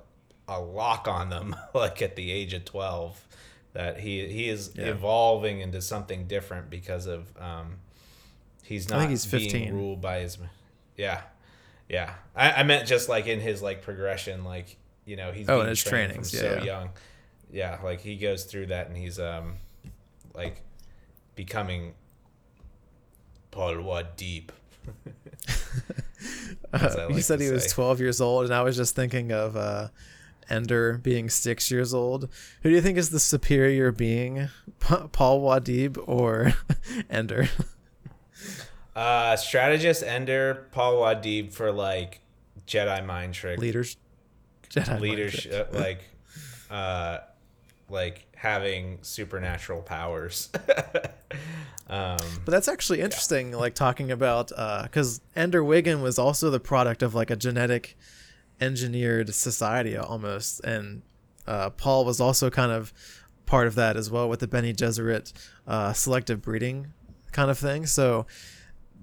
Speaker 2: a lock on them [LAUGHS] like at the age of twelve that he he is yeah. evolving into something different because of um, he's not he's being ruled by his yeah yeah I, I meant just like in his like progression like you know he's
Speaker 1: oh in his trainings
Speaker 2: yeah, so yeah. young yeah like he goes through that and he's um like becoming Paul deep. [LAUGHS]
Speaker 1: uh, like said he say. was 12 years old, and I was just thinking of uh, Ender being six years old. Who do you think is the superior being, Paul Muad'Dib or [LAUGHS] Ender?
Speaker 2: Uh, strategist Ender, Paul Muad'Dib for like Jedi mind trick
Speaker 1: leaders,
Speaker 2: Jedi leadership, [LAUGHS] like, uh, like having supernatural powers. [LAUGHS]
Speaker 1: um, but that's actually interesting, yeah. like talking about because uh, Ender Wiggin was also the product of like a genetic engineered society almost, and uh, Paul was also kind of part of that as well with the Bene Gesserit uh, selective breeding kind of thing. So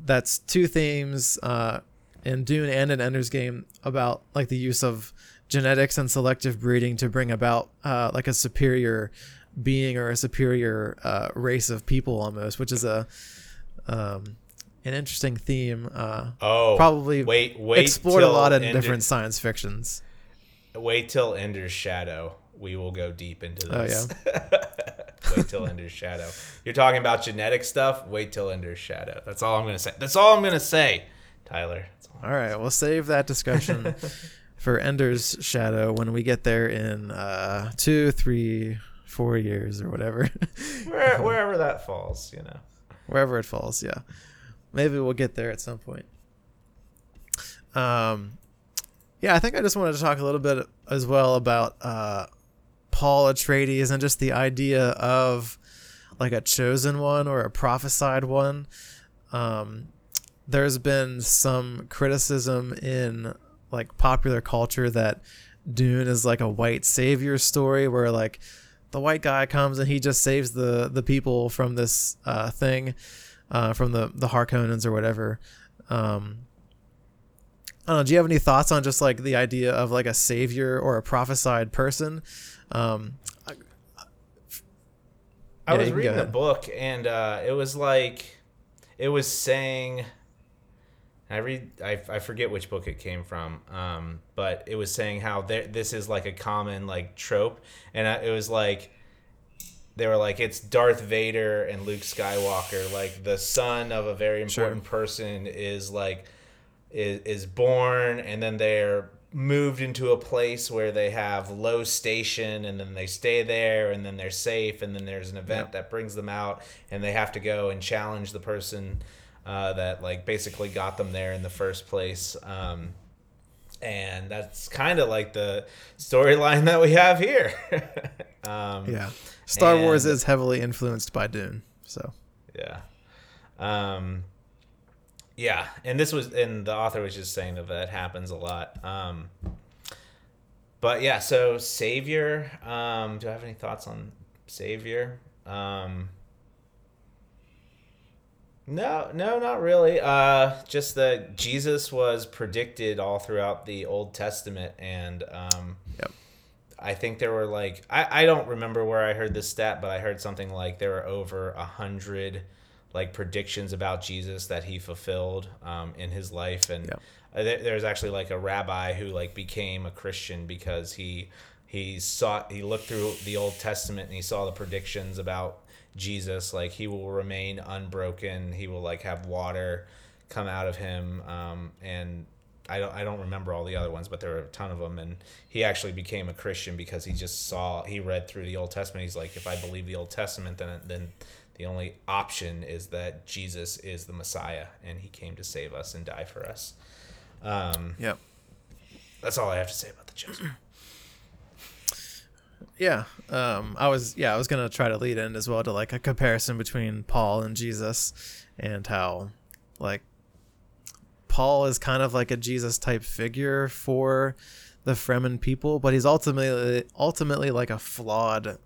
Speaker 1: that's two themes uh, in Dune and in Ender's Game about like the use of genetics and selective breeding to bring about uh, like a superior being or a superior uh, race of people almost, which is a um, an interesting theme. Uh,
Speaker 2: oh,
Speaker 1: probably
Speaker 2: wait, wait,
Speaker 1: explored a lot of Ender, different science fictions.
Speaker 2: Wait till Ender's Shadow. We will go deep into this.
Speaker 1: Oh yeah. [LAUGHS]
Speaker 2: wait till Ender's Shadow. You're talking about genetic stuff. Wait till Ender's Shadow. That's all I'm gonna say. That's all I'm gonna say, Tyler.
Speaker 1: All, all right, we'll save that discussion [LAUGHS] for Ender's Shadow when we get there in uh, two, three, four years or whatever. [LAUGHS]
Speaker 2: Where, wherever that falls, you know.
Speaker 1: Wherever it falls, yeah. Maybe we'll get there at some point. Um, yeah, I think I just wanted to talk a little bit as well about uh, Paul Atreides and just the idea of like a chosen one or a prophesied one. Um, there's been some criticism in like popular culture that Dune is like a white savior story where like the white guy comes and he just saves the the people from this uh, thing, uh, from the the Harkonnens or whatever. Um, know. Do you have any thoughts on just like the idea of like a savior or a prophesied person? Um, I,
Speaker 2: I yeah, was reading the book and uh, it was like it was saying. I read. I, I forget which book it came from, um, but it was saying how there, this is like a common like trope, and I, it was like they were like it's Darth Vader and Luke Skywalker, like the son of a very important sure. person is like is, is born and then they're moved into a place where they have low station and then they stay there and then they're safe and then there's an event yep. that brings them out and they have to go and challenge the person uh, that like basically got them there in the first place. Um, and that's kind of like the storyline [LAUGHS] that we have here. [LAUGHS]
Speaker 1: Um, yeah. Star and, wars is heavily influenced by dune so.
Speaker 2: Yeah. Um, yeah, and this was, and the author was just saying that that happens a lot. Um, but yeah, so Savior. Um, do I have any thoughts on Savior? Um, no, no, not really. Uh, just that Jesus was predicted all throughout the Old Testament, and um, yep. I think there were like I, I don't remember where I heard this stat, but I heard something like there were over a hundred like predictions about Jesus that he fulfilled um, in his life, and yeah. there's actually like a rabbi who like became a Christian because he he saw he looked through the Old Testament and he saw the predictions about Jesus, like he will remain unbroken, he will like have water come out of him, um, and I don't I don't remember all the other ones, but there were a ton of them. And he actually became a Christian because he just saw he read through the Old Testament. He's like, if I believe the Old Testament, then then the only option is that Jesus is the Messiah and he came to save us and die for us. Um, yep. That's all I have to say about the chosen. [CLEARS THROAT]
Speaker 1: Yeah, um, I was yeah I was gonna try to lead in as well to like a comparison between Paul and Jesus, and how like Paul is kind of like a Jesus type figure for the Fremen people, but he's ultimately ultimately like a flawed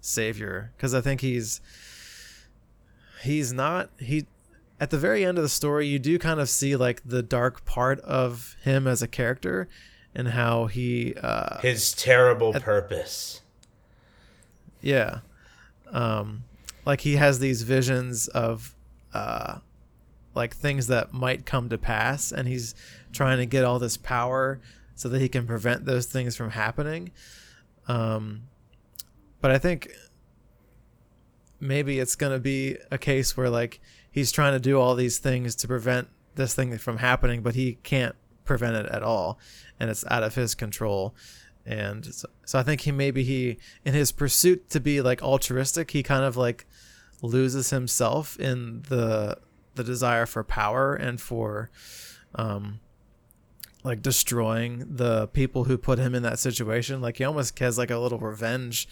Speaker 1: savior because I think he's he's not he at the very end of the story you do kind of see like the dark part of him as a character and how he uh
Speaker 2: his terrible at, purpose.
Speaker 1: Yeah. Um like he has these visions of uh like things that might come to pass and he's trying to get all this power so that he can prevent those things from happening. Um but i think maybe it's going to be a case where like he's trying to do all these things to prevent this thing from happening but he can't prevent it at all and it's out of his control. And so, so i think he maybe he in his pursuit to be like altruistic he kind of like loses himself in the the desire for power and for um like destroying the people who put him in that situation. Like he almost has like a little revenge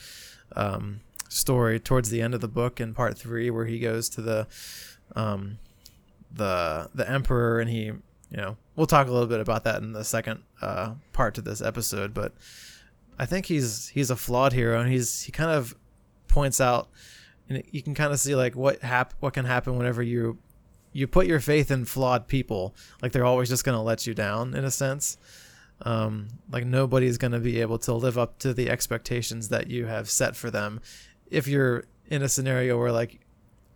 Speaker 1: um story towards the end of the book in part three, where he goes to the um, the the emperor, and he you know we'll talk a little bit about that in the second uh, part to this episode, but I think he's he's a flawed hero, and he's he kind of points out, and you can kind of see like what hap- what can happen whenever you you put your faith in flawed people, like they're always just gonna let you down in a sense. Um, like nobody's going to be able to live up to the expectations that you have set for them if you're in a scenario where like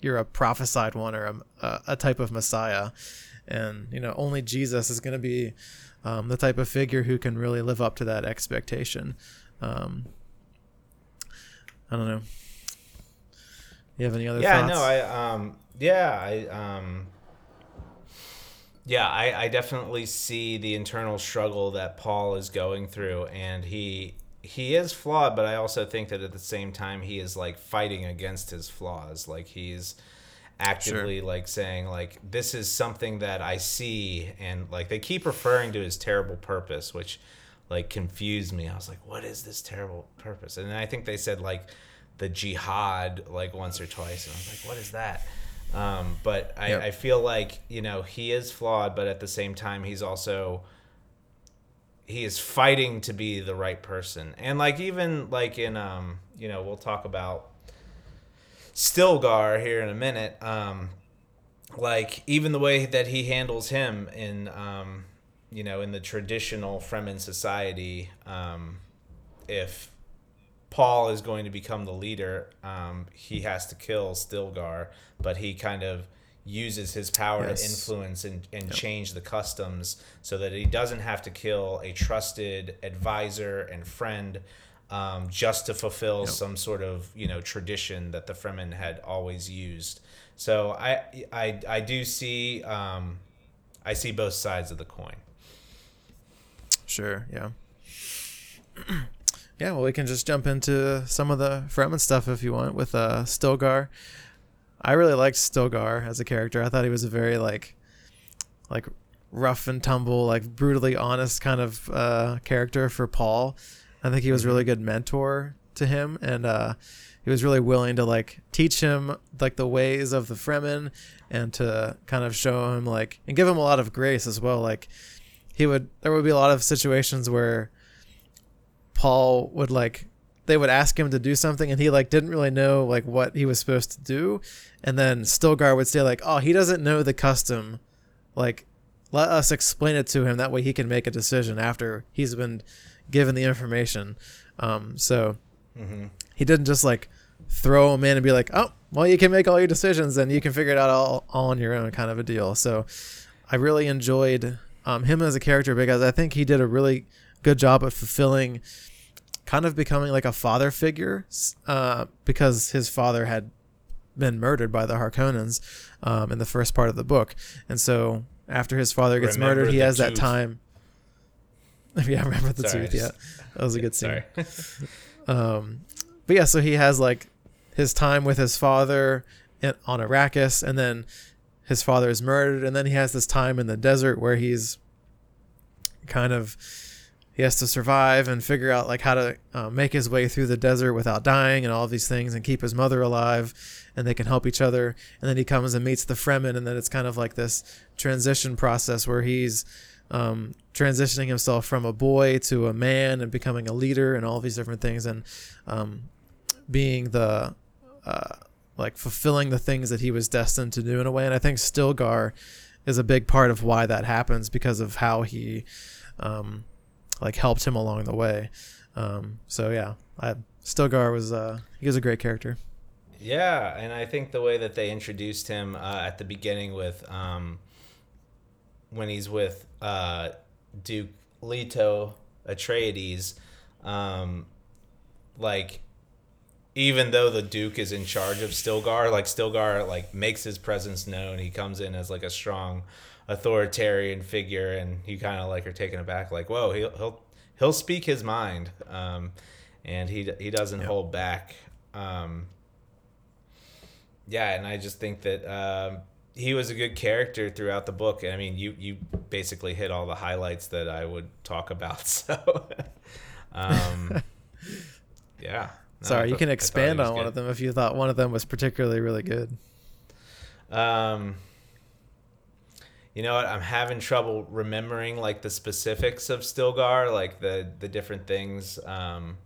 Speaker 1: you're a prophesied one or a, a type of messiah and you know only jesus is going to be um, the type of figure who can really live up to that expectation um, i don't know you have any other
Speaker 2: yeah
Speaker 1: thoughts?
Speaker 2: no i um yeah i um yeah I, I definitely see the internal struggle that paul is going through and he he is flawed, but I also think that at the same time he is like fighting against his flaws. Like he's actively sure. like saying like this is something that I see and like they keep referring to his terrible purpose, which like confused me. I was like, what is this terrible purpose? And I think they said like the jihad like once or twice, and I was like, what is that? Um, but I, yep. I feel like you know he is flawed, but at the same time he's also he is fighting to be the right person, and like even like in um you know we'll talk about Stilgar here in a minute. Um, like even the way that he handles him in um you know, in the traditional Fremen society, um, if Paul is going to become the leader, um, he has to kill Stilgar, but he kind of uses his power yes. to influence and, and yep. change the customs so that he doesn't have to kill a trusted advisor and friend um, just to fulfill yep. some sort of you know tradition that the Fremen had always used. So I I, I do see um, I see both sides of the coin.
Speaker 1: Sure. Yeah. [CLEARS THROAT] yeah. Well, we can just jump into some of the Fremen stuff if you want with uh, Stilgar. I really liked Stilgar as a character. I thought he was a very like, like rough and tumble, like brutally honest kind of uh, character for Paul. I think he was really mm-hmm. good mentor to him, and uh, he was really willing to like teach him like the ways of the Fremen, and to kind of show him like and give him a lot of grace as well. Like he would there would be a lot of situations where Paul would like they would ask him to do something and he like didn't really know like what he was supposed to do. And then Stilgar would say like oh he doesn't know the custom. Like let us explain it to him. That way he can make a decision after he's been given the information. Um so mm-hmm. he didn't just like throw him in and be like oh well you can make all your decisions and you can figure it out all, all on your own kind of a deal. So I really enjoyed um, him as a character because I think he did a really good job of fulfilling kind of becoming like a father figure uh, because his father had been murdered by the Harkonnens um, in the first part of the book. And so after his father gets remember murdered, he has tooth. that time. [LAUGHS] yeah, remember the Sorry, tooth. Yeah, that was a good scene. [LAUGHS] um, but yeah, so he has like his time with his father in, on Arrakis, and then his father is murdered, and then he has this time in the desert where he's kind of he has to survive and figure out like how to uh, make his way through the desert without dying and all these things and keep his mother alive and they can help each other and then he comes and meets the fremen and then it's kind of like this transition process where he's um, transitioning himself from a boy to a man and becoming a leader and all these different things and um, being the uh, like fulfilling the things that he was destined to do in a way. And I think Stilgar is a big part of why that happens because of how he um, like helped him along the way. Um, so yeah, I, Stilgar was uh, he was a great character.
Speaker 2: Yeah, and I think the way that they introduced him uh, at the beginning with um, when he's with uh, Duke Leto Atreides, um, like even though the Duke is in charge of Stilgar, like Stilgar like makes his presence known. He comes in as like a strong authoritarian figure, and you kind of like are taken aback, like whoa, he'll he'll he'll speak his mind, um, and he he doesn't yep. hold back. Um, yeah, and I just think that um, he was a good character throughout the book. I mean, you you basically hit all the highlights that I would talk about. [LAUGHS] So, um, yeah.
Speaker 1: Sorry, you can expand on one of them if you thought one of them was particularly really good.
Speaker 2: Um, you know what? I'm having trouble remembering like the specifics of Stilgar, like the the different things. Um,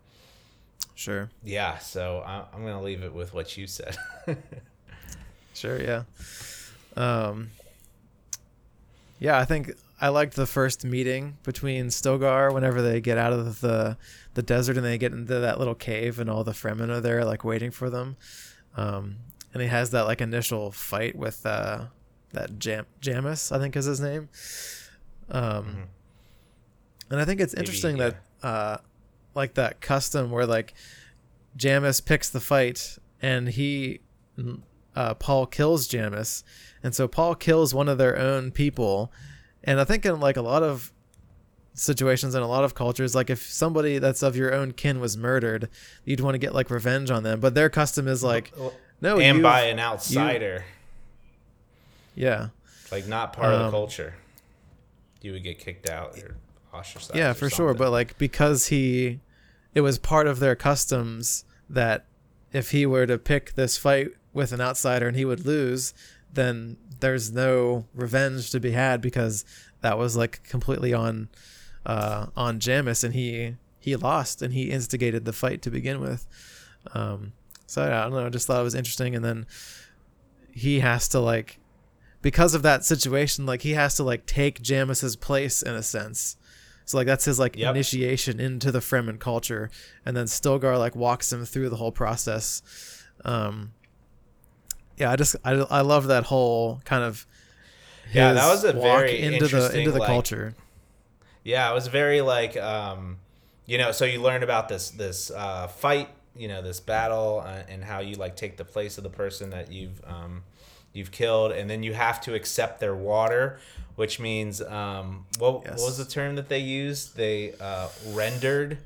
Speaker 1: sure.
Speaker 2: Yeah. So I, I'm gonna leave it with what you said. [LAUGHS]
Speaker 1: sure. Yeah. Um. Yeah, I think I liked the first meeting between Stilgar whenever they get out of the the desert and they get into that little cave and all the Fremen are there like waiting for them. Um, and he has that like initial fight with uh, that Jam- Jamis, I think is his name. Um, mm-hmm. and I think it's interesting Maybe, yeah. that uh, like that custom where like Jamis picks the fight and he uh, Paul kills Jamis, and so Paul kills one of their own people and I think in like a lot of situations in a lot of cultures, like if somebody that's of your own kin was murdered, you'd want to get like revenge on them. But their custom is like, no,
Speaker 2: and by an outsider.
Speaker 1: Yeah,
Speaker 2: like not part um, of the um, culture. You would get kicked out or ostracized.
Speaker 1: yeah
Speaker 2: or
Speaker 1: for sure but like because he it was part of their customs that if he were to pick this fight with an outsider and he would lose then there's no revenge to be had because that was like completely on uh on Jamis and he he lost and he instigated the fight to begin with um so i don't know I just thought it was interesting and then he has to like because of that situation like he has to like take Jamis's place in a sense so like that's his like
Speaker 2: Yep.
Speaker 1: initiation into the Fremen culture, and then Stilgar like walks him through the whole process. Um, yeah, I just I, I love that whole kind of
Speaker 2: Yeah, that was a very
Speaker 1: into the into the
Speaker 2: like,
Speaker 1: culture.
Speaker 2: Yeah, it was very like um, you know, so you learn about this this uh, fight, you know, this battle, uh, and how you like take the place of the person that you've um, you've killed, and then you have to accept their water, which means um, what,
Speaker 1: Yes.
Speaker 2: what was the term that they used? They uh, rendered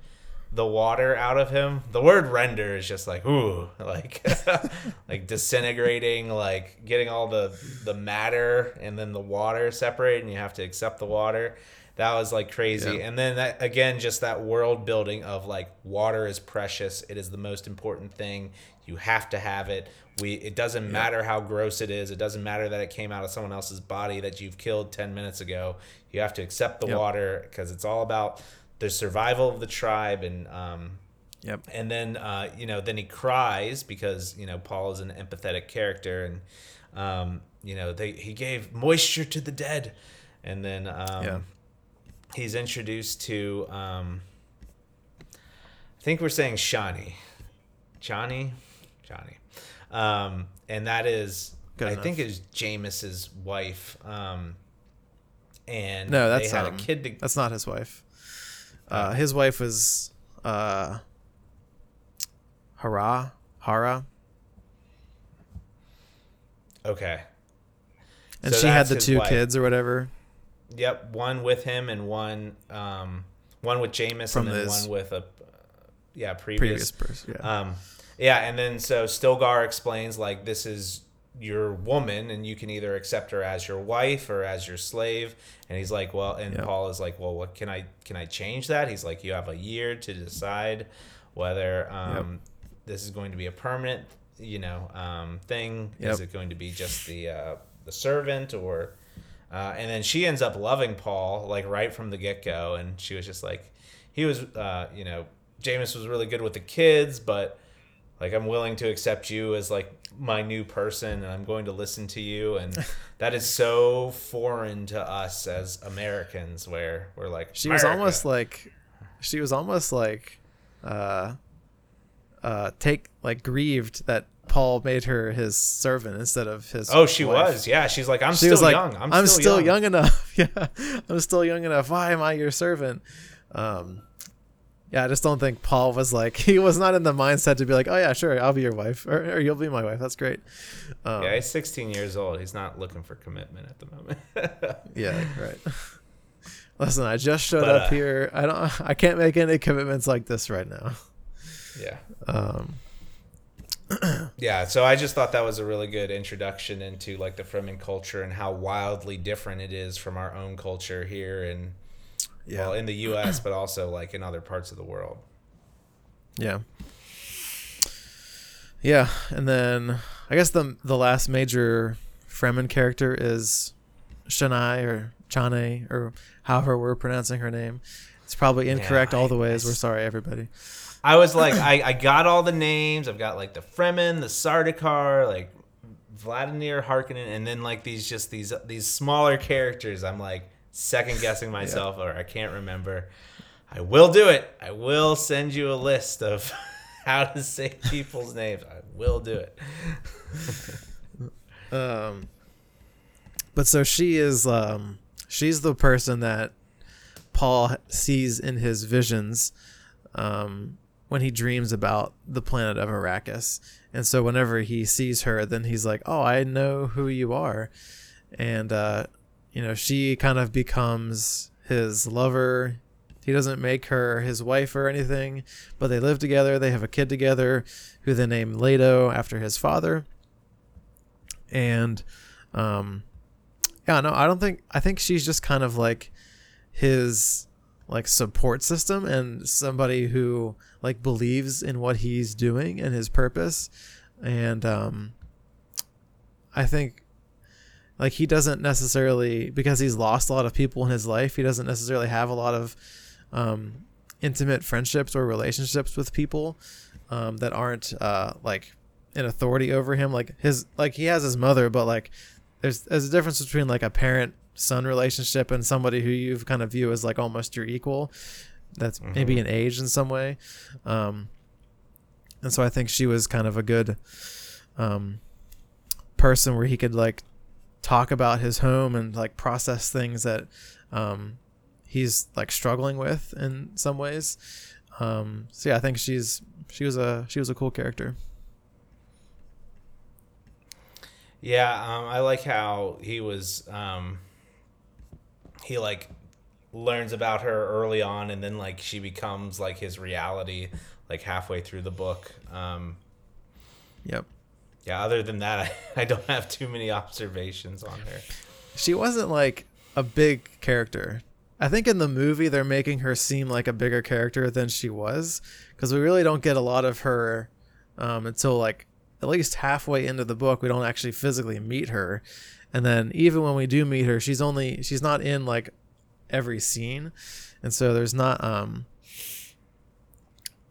Speaker 2: the water out of him. The word render is just like ooh, [LAUGHS] like [LAUGHS] like disintegrating, like getting all the the matter and then the water separated, and you have to accept the water. That was like crazy.
Speaker 1: Yeah.
Speaker 2: And then that again, just that world building of like water is precious. It is the most important thing. You have to have it. We it doesn't matter how gross it is. It doesn't matter that it came out of someone else's body that you've killed 10 minutes ago. You have to accept the
Speaker 1: Yep.
Speaker 2: water because it's all about the survival of the tribe and um
Speaker 1: Yep.
Speaker 2: and then uh, you know then he cries because you know Paul is an empathetic character and um, you know they he gave moisture to the dead and then um,
Speaker 1: Yeah.
Speaker 2: he's introduced to um, I think we're saying Shani Johnny Johnny um, and that is
Speaker 1: Good
Speaker 2: I
Speaker 1: enough.
Speaker 2: think is Jamis's wife um, and
Speaker 1: No, that's
Speaker 2: they had
Speaker 1: um,
Speaker 2: a kid to,
Speaker 1: That's not his wife. Uh, his wife was uh, Harah. Harah.
Speaker 2: okay
Speaker 1: And
Speaker 2: So
Speaker 1: she had the two
Speaker 2: wife.
Speaker 1: kids or whatever.
Speaker 2: Yep, one with him and one um one with Jamis
Speaker 1: From
Speaker 2: and then one with a yeah
Speaker 1: Previous
Speaker 2: previous.
Speaker 1: person. Yeah.
Speaker 2: Um yeah, and then so Stilgar explains like this is your woman and you can either accept her as your wife or as your slave. And he's like well and
Speaker 1: Yep.
Speaker 2: Paul is like well what can I can I change that? He's like you have a year to decide whether um this is going to be a permanent you know um thing. Is it going to be just the uh the servant or uh, and then she ends up loving Paul like right from the get go, and she was just like, he was, uh, you know, Jamis was really good with the kids, but like I'm willing to accept you as like my new person, and I'm going to listen to you, and [LAUGHS] that is so foreign to us as Americans, where we're like,
Speaker 1: she was almost like she was almost like uh uh take like grieved that Paul made her his servant instead of his
Speaker 2: oh, she
Speaker 1: wife.
Speaker 2: was, yeah, she's like, I'm
Speaker 1: she
Speaker 2: still
Speaker 1: like
Speaker 2: young, I'm,
Speaker 1: I'm,
Speaker 2: still, young.
Speaker 1: young enough. [LAUGHS] Yeah. I'm still young enough. Why am I your servant? Um yeah I just don't think Paul was like [LAUGHS] he was not in the mindset to be like oh yeah sure I'll be your wife or, or you'll be my wife that's great um,
Speaker 2: Yeah, he's 16 years old. He's not looking for commitment at the moment. [LAUGHS]
Speaker 1: Yeah, right. [LAUGHS] Listen, I just showed
Speaker 2: But,
Speaker 1: up
Speaker 2: uh,
Speaker 1: here. I don't. I can't make any commitments like this right now.
Speaker 2: yeah.
Speaker 1: Um, [CLEARS THROAT]
Speaker 2: Yeah, so I just thought that was a really good introduction into like the Fremen culture and how wildly different it is from our own culture here and
Speaker 1: yeah,
Speaker 2: well in the [CLEARS THROAT] U.S. but also like in other parts of the world.
Speaker 1: yeah, yeah. And then I guess the the last major Fremen character is Shania or Chane or however we're pronouncing her name. It's probably incorrect all
Speaker 2: I-
Speaker 1: the ways. We're sorry, everybody.
Speaker 2: I was like, I, I got all the names. I've got like the Fremen, the Sardaukar, like Vladimir Harkonnen, and then like these just these these smaller characters. I'm like second guessing [LAUGHS] myself, or I can't remember. I will do it. I will send you a list of [LAUGHS] how to say people's names. I will do it. [LAUGHS]
Speaker 1: Um, but so she is. Um, she's the person that Paul sees in his visions. Um, when he dreams about the planet of Arrakis, and so whenever he sees her, then he's like, "Oh, I know who you are," and uh, you know, she kind of becomes his lover. He doesn't make her his wife or anything, but they live together. They have a kid together, who they name Leto after his father and um yeah no i don't think i think she's just kind of like his like support system and somebody who like believes in what he's doing and his purpose and um i think like he doesn't necessarily because he's lost a lot of people in his life he doesn't necessarily have a lot of um intimate friendships or relationships with people um that aren't uh like an authority over him. Like his like he has his mother but like there's there's a difference between like a parent son relationship and somebody who you kind of view as like almost your equal. That's mm-hmm. maybe an age in some way. Um and so i think she was kind of a good um person where he could like talk about his home and like process things that um he's like struggling with in some ways. Um so yeah i think she's she was a she was a cool character.
Speaker 2: Yeah um i like how he was um he like learns about her early on and then like she becomes like his reality like halfway through the book. Um
Speaker 1: yep
Speaker 2: yeah other than that [LAUGHS] I, I don't have too many observations on her.
Speaker 1: She wasn't like a big character. I think in the movie they're making her seem like a bigger character than she was because we really don't get a lot of her um, until like at least halfway into the book we don't actually physically meet her. And then even when we do meet her she's only she's not in like every scene. And so there's not um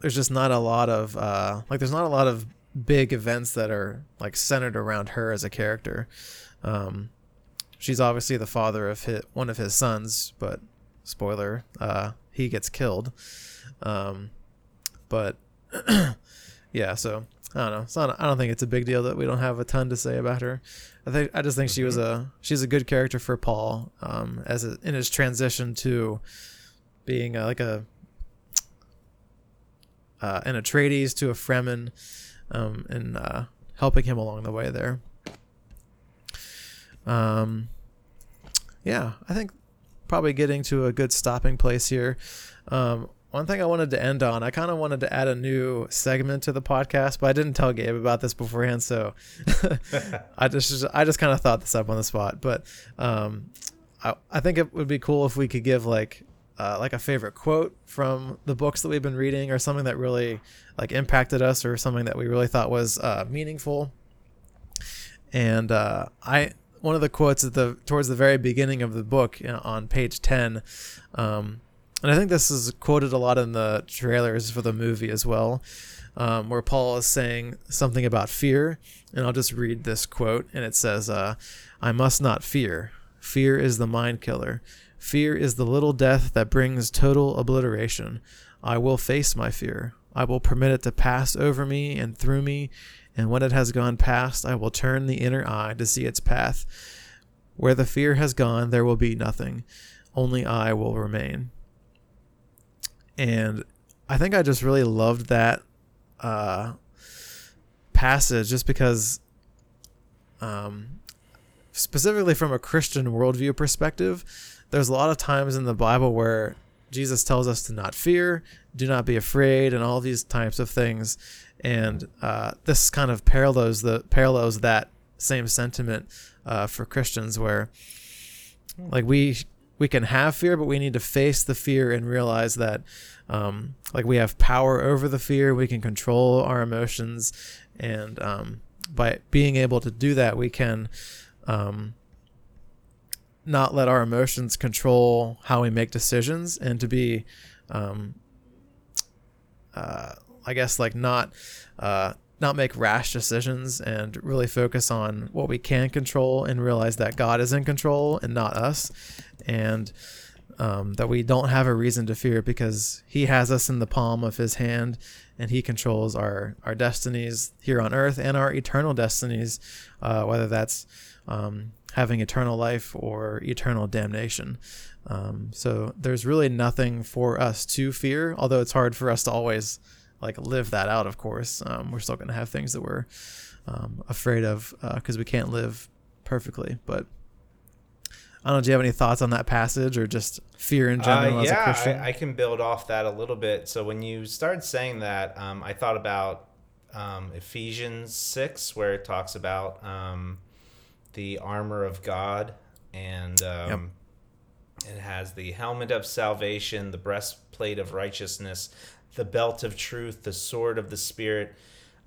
Speaker 1: there's just not a lot of uh like there's not a lot of big events that are like centered around her as a character um she's obviously the father of his, one of his sons but spoiler uh he gets killed um but [CLEARS THROAT] yeah so I don't know. It's not. I don't think it's a big deal that we don't have a ton to say about her. I think I just think she was a she's a good character for Paul um, as a, in his transition to being a, like a uh, an Atreides to a Fremen, um, and uh, helping him along the way there. Um, yeah, I think probably getting to a good stopping place here. Um, one thing I wanted to end on, I kind of wanted to add a new segment to the podcast, but I didn't tell Gabe about this beforehand, so [LAUGHS] I just I just kind of thought this up on the spot. But um, I I think it would be cool if we could give like uh, like a favorite quote from the books that we've been reading, or something that really like impacted us, or something that we really thought was uh, meaningful. And uh, I one of the quotes at the towards the very beginning of the book you know, on page ten. Um, and I think this is quoted a lot in the trailers for the movie as well, um, where Paul is saying something about fear. And I'll just read this quote, and it says, uh, I must not fear. Fear is the mind killer. Fear is the little death that brings total obliteration. I will face my fear. I will permit it to pass over me and through me, and when it has gone past, I will turn the inner eye to see its path. Where the fear has gone, there will be nothing. Only I will remain and I think I just really loved that uh, passage just because, um, specifically from a Christian worldview perspective, there's a lot of times in the Bible where Jesus tells us to not fear, do not be afraid, and all these types of things. And uh, this kind of parallels the parallels that same sentiment uh, for Christians, where like we we can have fear, but we need to face the fear and realize that, um, like we have power over the fear. We can control our emotions, and um, by being able to do that, we can um, not let our emotions control how we make decisions, and to be, um, uh, I guess, like not. Uh, not make rash decisions and really focus on what we can control and realize that God is in control and not us and um, that we don't have a reason to fear because he has us in the palm of his hand and he controls our, our destinies here on earth and our eternal destinies, uh, whether that's um, having eternal life or eternal damnation. Um, so there's really nothing for us to fear, although it's hard for us to always like live that out. Of course, um, we're still going to have things that we're um, afraid of because uh, we can't live perfectly. But I don't know. Do you have any thoughts on that passage or just fear in general
Speaker 2: uh, yeah, as a Christian? I, I can build off that a little bit. So when you started saying that, um, I thought about um, Ephesians six, where it talks about um, the armor of God, and um, it has the helmet of salvation, the breastplate of righteousness, the belt of truth, the sword of the Spirit,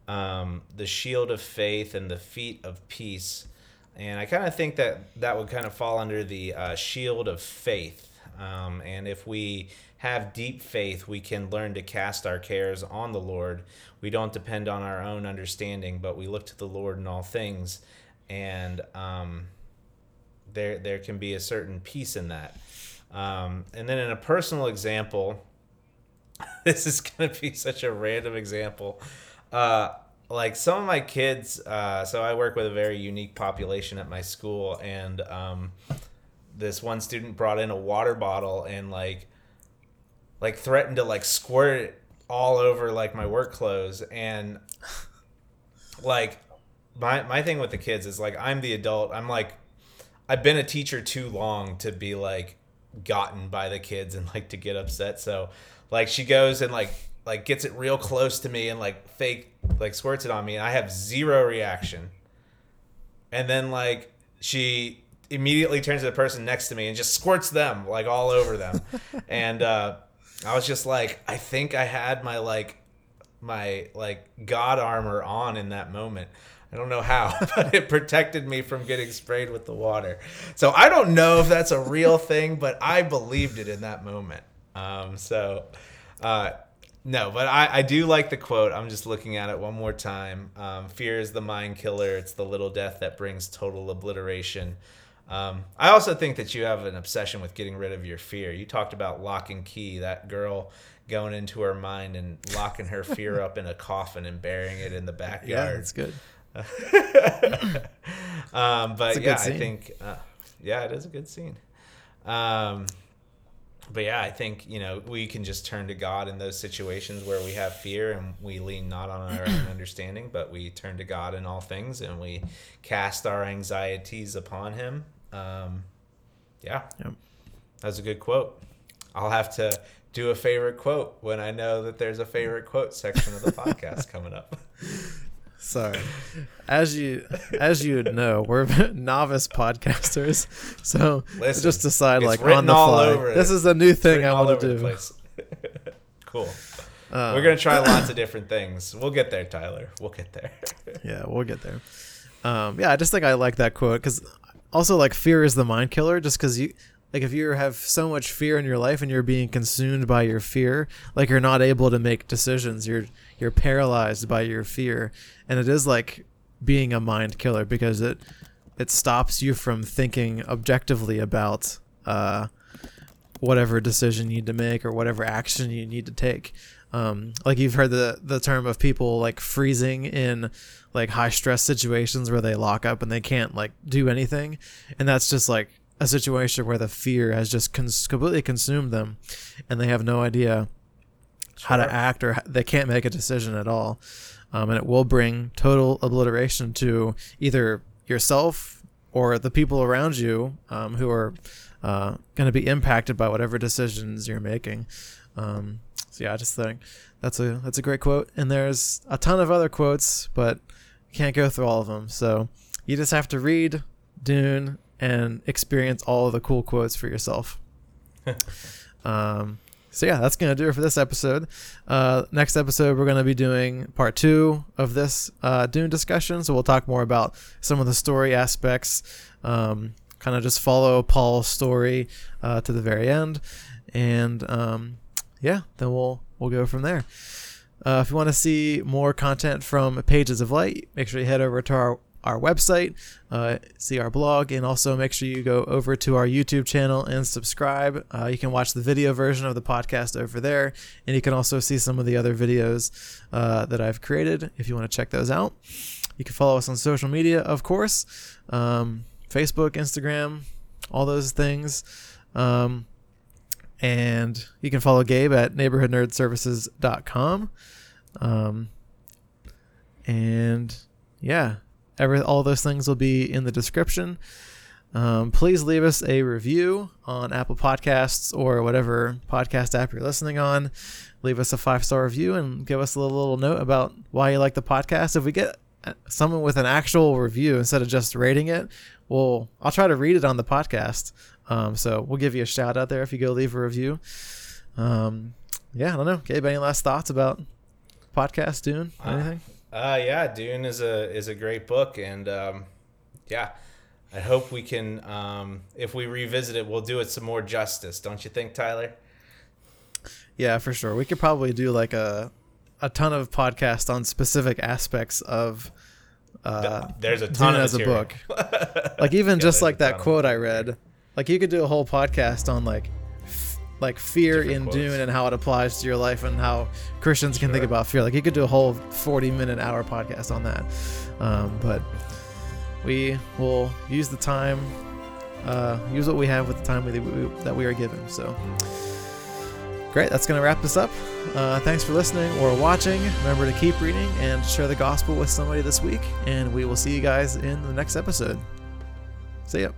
Speaker 2: um, the shield of faith, and the feet of peace. And I kind of think that that would kind of fall under the uh, shield of faith. Um, and if we have deep faith, we can learn to cast our cares on the Lord. We don't depend on our own understanding, but we look to the Lord in all things. And um, there, there can be a certain peace in that. Um, and then in a personal example, [LAUGHS] this is going to be such a random example. Uh, like some of my kids, uh, so I work with a very unique population at my school, and um, this one student brought in a water bottle and like, like threatened to like squirt it all over like my work clothes, and like my my thing with the kids is like I'm the adult. I'm like, I've been a teacher too long to be like gotten by the kids and like to get upset. So like she goes and like like gets it real close to me and like fake like squirts it on me and I have zero reaction. And then like she immediately turns to the person next to me and just squirts them like all over them. [LAUGHS] and uh I was just like I think I had my like my like god armor on in that moment. I don't know how, [LAUGHS] but it protected me from getting sprayed with the water. So I don't know if that's a real [LAUGHS] thing, but I believed it in that moment. Um, so, uh, no, but I, I do like the quote. I'm just looking at it one more time. Um, Fear is the mind killer. It's the little death that brings total obliteration. Um, I also think that you have an obsession with getting rid of your fear. You talked about Locke and Key, that girl going into her mind and locking her fear [LAUGHS] up in a coffin and burying it in the backyard.
Speaker 1: Yeah, that's good. [LAUGHS]
Speaker 2: um, but yeah, I think, uh, yeah, it is a good scene. Um, but yeah, I think you know we can just turn to God in those situations where we have fear and we lean not on our own [CLEARS THROAT] understanding, but we turn to God in all things and we cast our anxieties upon Him. Um, yeah, yep. that's a good quote. I'll have to do a favorite quote when I know that there's a favorite quote section of the [LAUGHS] podcast coming up.
Speaker 1: Sorry. As you as you know, we're [LAUGHS] novice podcasters, so Listen, just decide like on the fly. This is a new thing I want to do. [LAUGHS]
Speaker 2: cool. Um, we're gonna try [COUGHS] lots of different things. We'll get there, Tyler. We'll get there. [LAUGHS]
Speaker 1: yeah, we'll get there. Um, yeah, I just think I like that quote because also like fear is the mind killer. Just because you like if you have so much fear in your life and you're being consumed by your fear, like you're not able to make decisions. You're you're paralyzed by your fear and it is like being a mind killer because it it stops you from thinking objectively about uh, whatever decision you need to make or whatever action you need to take. Um, like you've heard the the term of people like freezing in like high stress situations where they lock up and they can't like do anything, and that's just like a situation where the fear has just cons- completely consumed them, and they have no idea how to act or they can't make a decision at all. Um, and it will bring total obliteration to either yourself or the people around you um, who are uh, going to be impacted by whatever decisions you're making. Um, so yeah, I just think that's a that's a great quote. And there's a ton of other quotes, but can't go through all of them. So you just have to read Dune and experience all of the cool quotes for yourself. [LAUGHS] um, so yeah, that's gonna do it for this episode. Uh, next episode, we're gonna be doing part two of this uh, Dune discussion. So we'll talk more about some of the story aspects. Um, kind of just follow Paul's story uh, to the very end, and um, yeah, then we'll we'll go from there. Uh, if you want to see more content from Pages of Light, make sure you head over to our our website, uh, see our blog, and also make sure you go over to our YouTube channel and subscribe. Uh, you can watch the video version of the podcast over there, and you can also see some of the other videos uh, that I've created if you want to check those out. You can follow us on social media, of course um, Facebook, Instagram, all those things. Um, and you can follow Gabe at neighborhoodnerdservices.com. Um, and yeah, Every, all those things will be in the description. Um, please leave us a review on Apple Podcasts or whatever podcast app you're listening on. Leave us a five star review and give us a little, little note about why you like the podcast. If we get someone with an actual review instead of just rating it, well, I'll try to read it on the podcast. Um, so we'll give you a shout out there if you go leave a review. Um, yeah, I don't know. Gabe, any last thoughts about podcast Dune? Anything?
Speaker 2: Uh, uh, yeah, Dune is a is a great book, and um, yeah, I hope we can. Um, if we revisit it, we'll do it some more justice. Don't you think, Tyler?
Speaker 1: Yeah, for sure. We could probably do like a a ton of podcasts on specific aspects of uh,
Speaker 2: there's a ton
Speaker 1: Dune as a book. Like even [LAUGHS]
Speaker 2: Yeah,
Speaker 1: just like that quote I read. Like you could do a whole podcast on like like fear
Speaker 2: Different
Speaker 1: in
Speaker 2: quotes.
Speaker 1: Dune and how it applies to your life and how Christians can think about fear. Like you could do a whole 40 minute hour podcast on that. Um, but we will use the time uh, use what we have with the time we, we, that we are given. So great, that's going to wrap this up. Uh, thanks for listening or watching. Remember to keep reading and share the gospel with somebody this week, and we will see you guys in the next episode. See ya.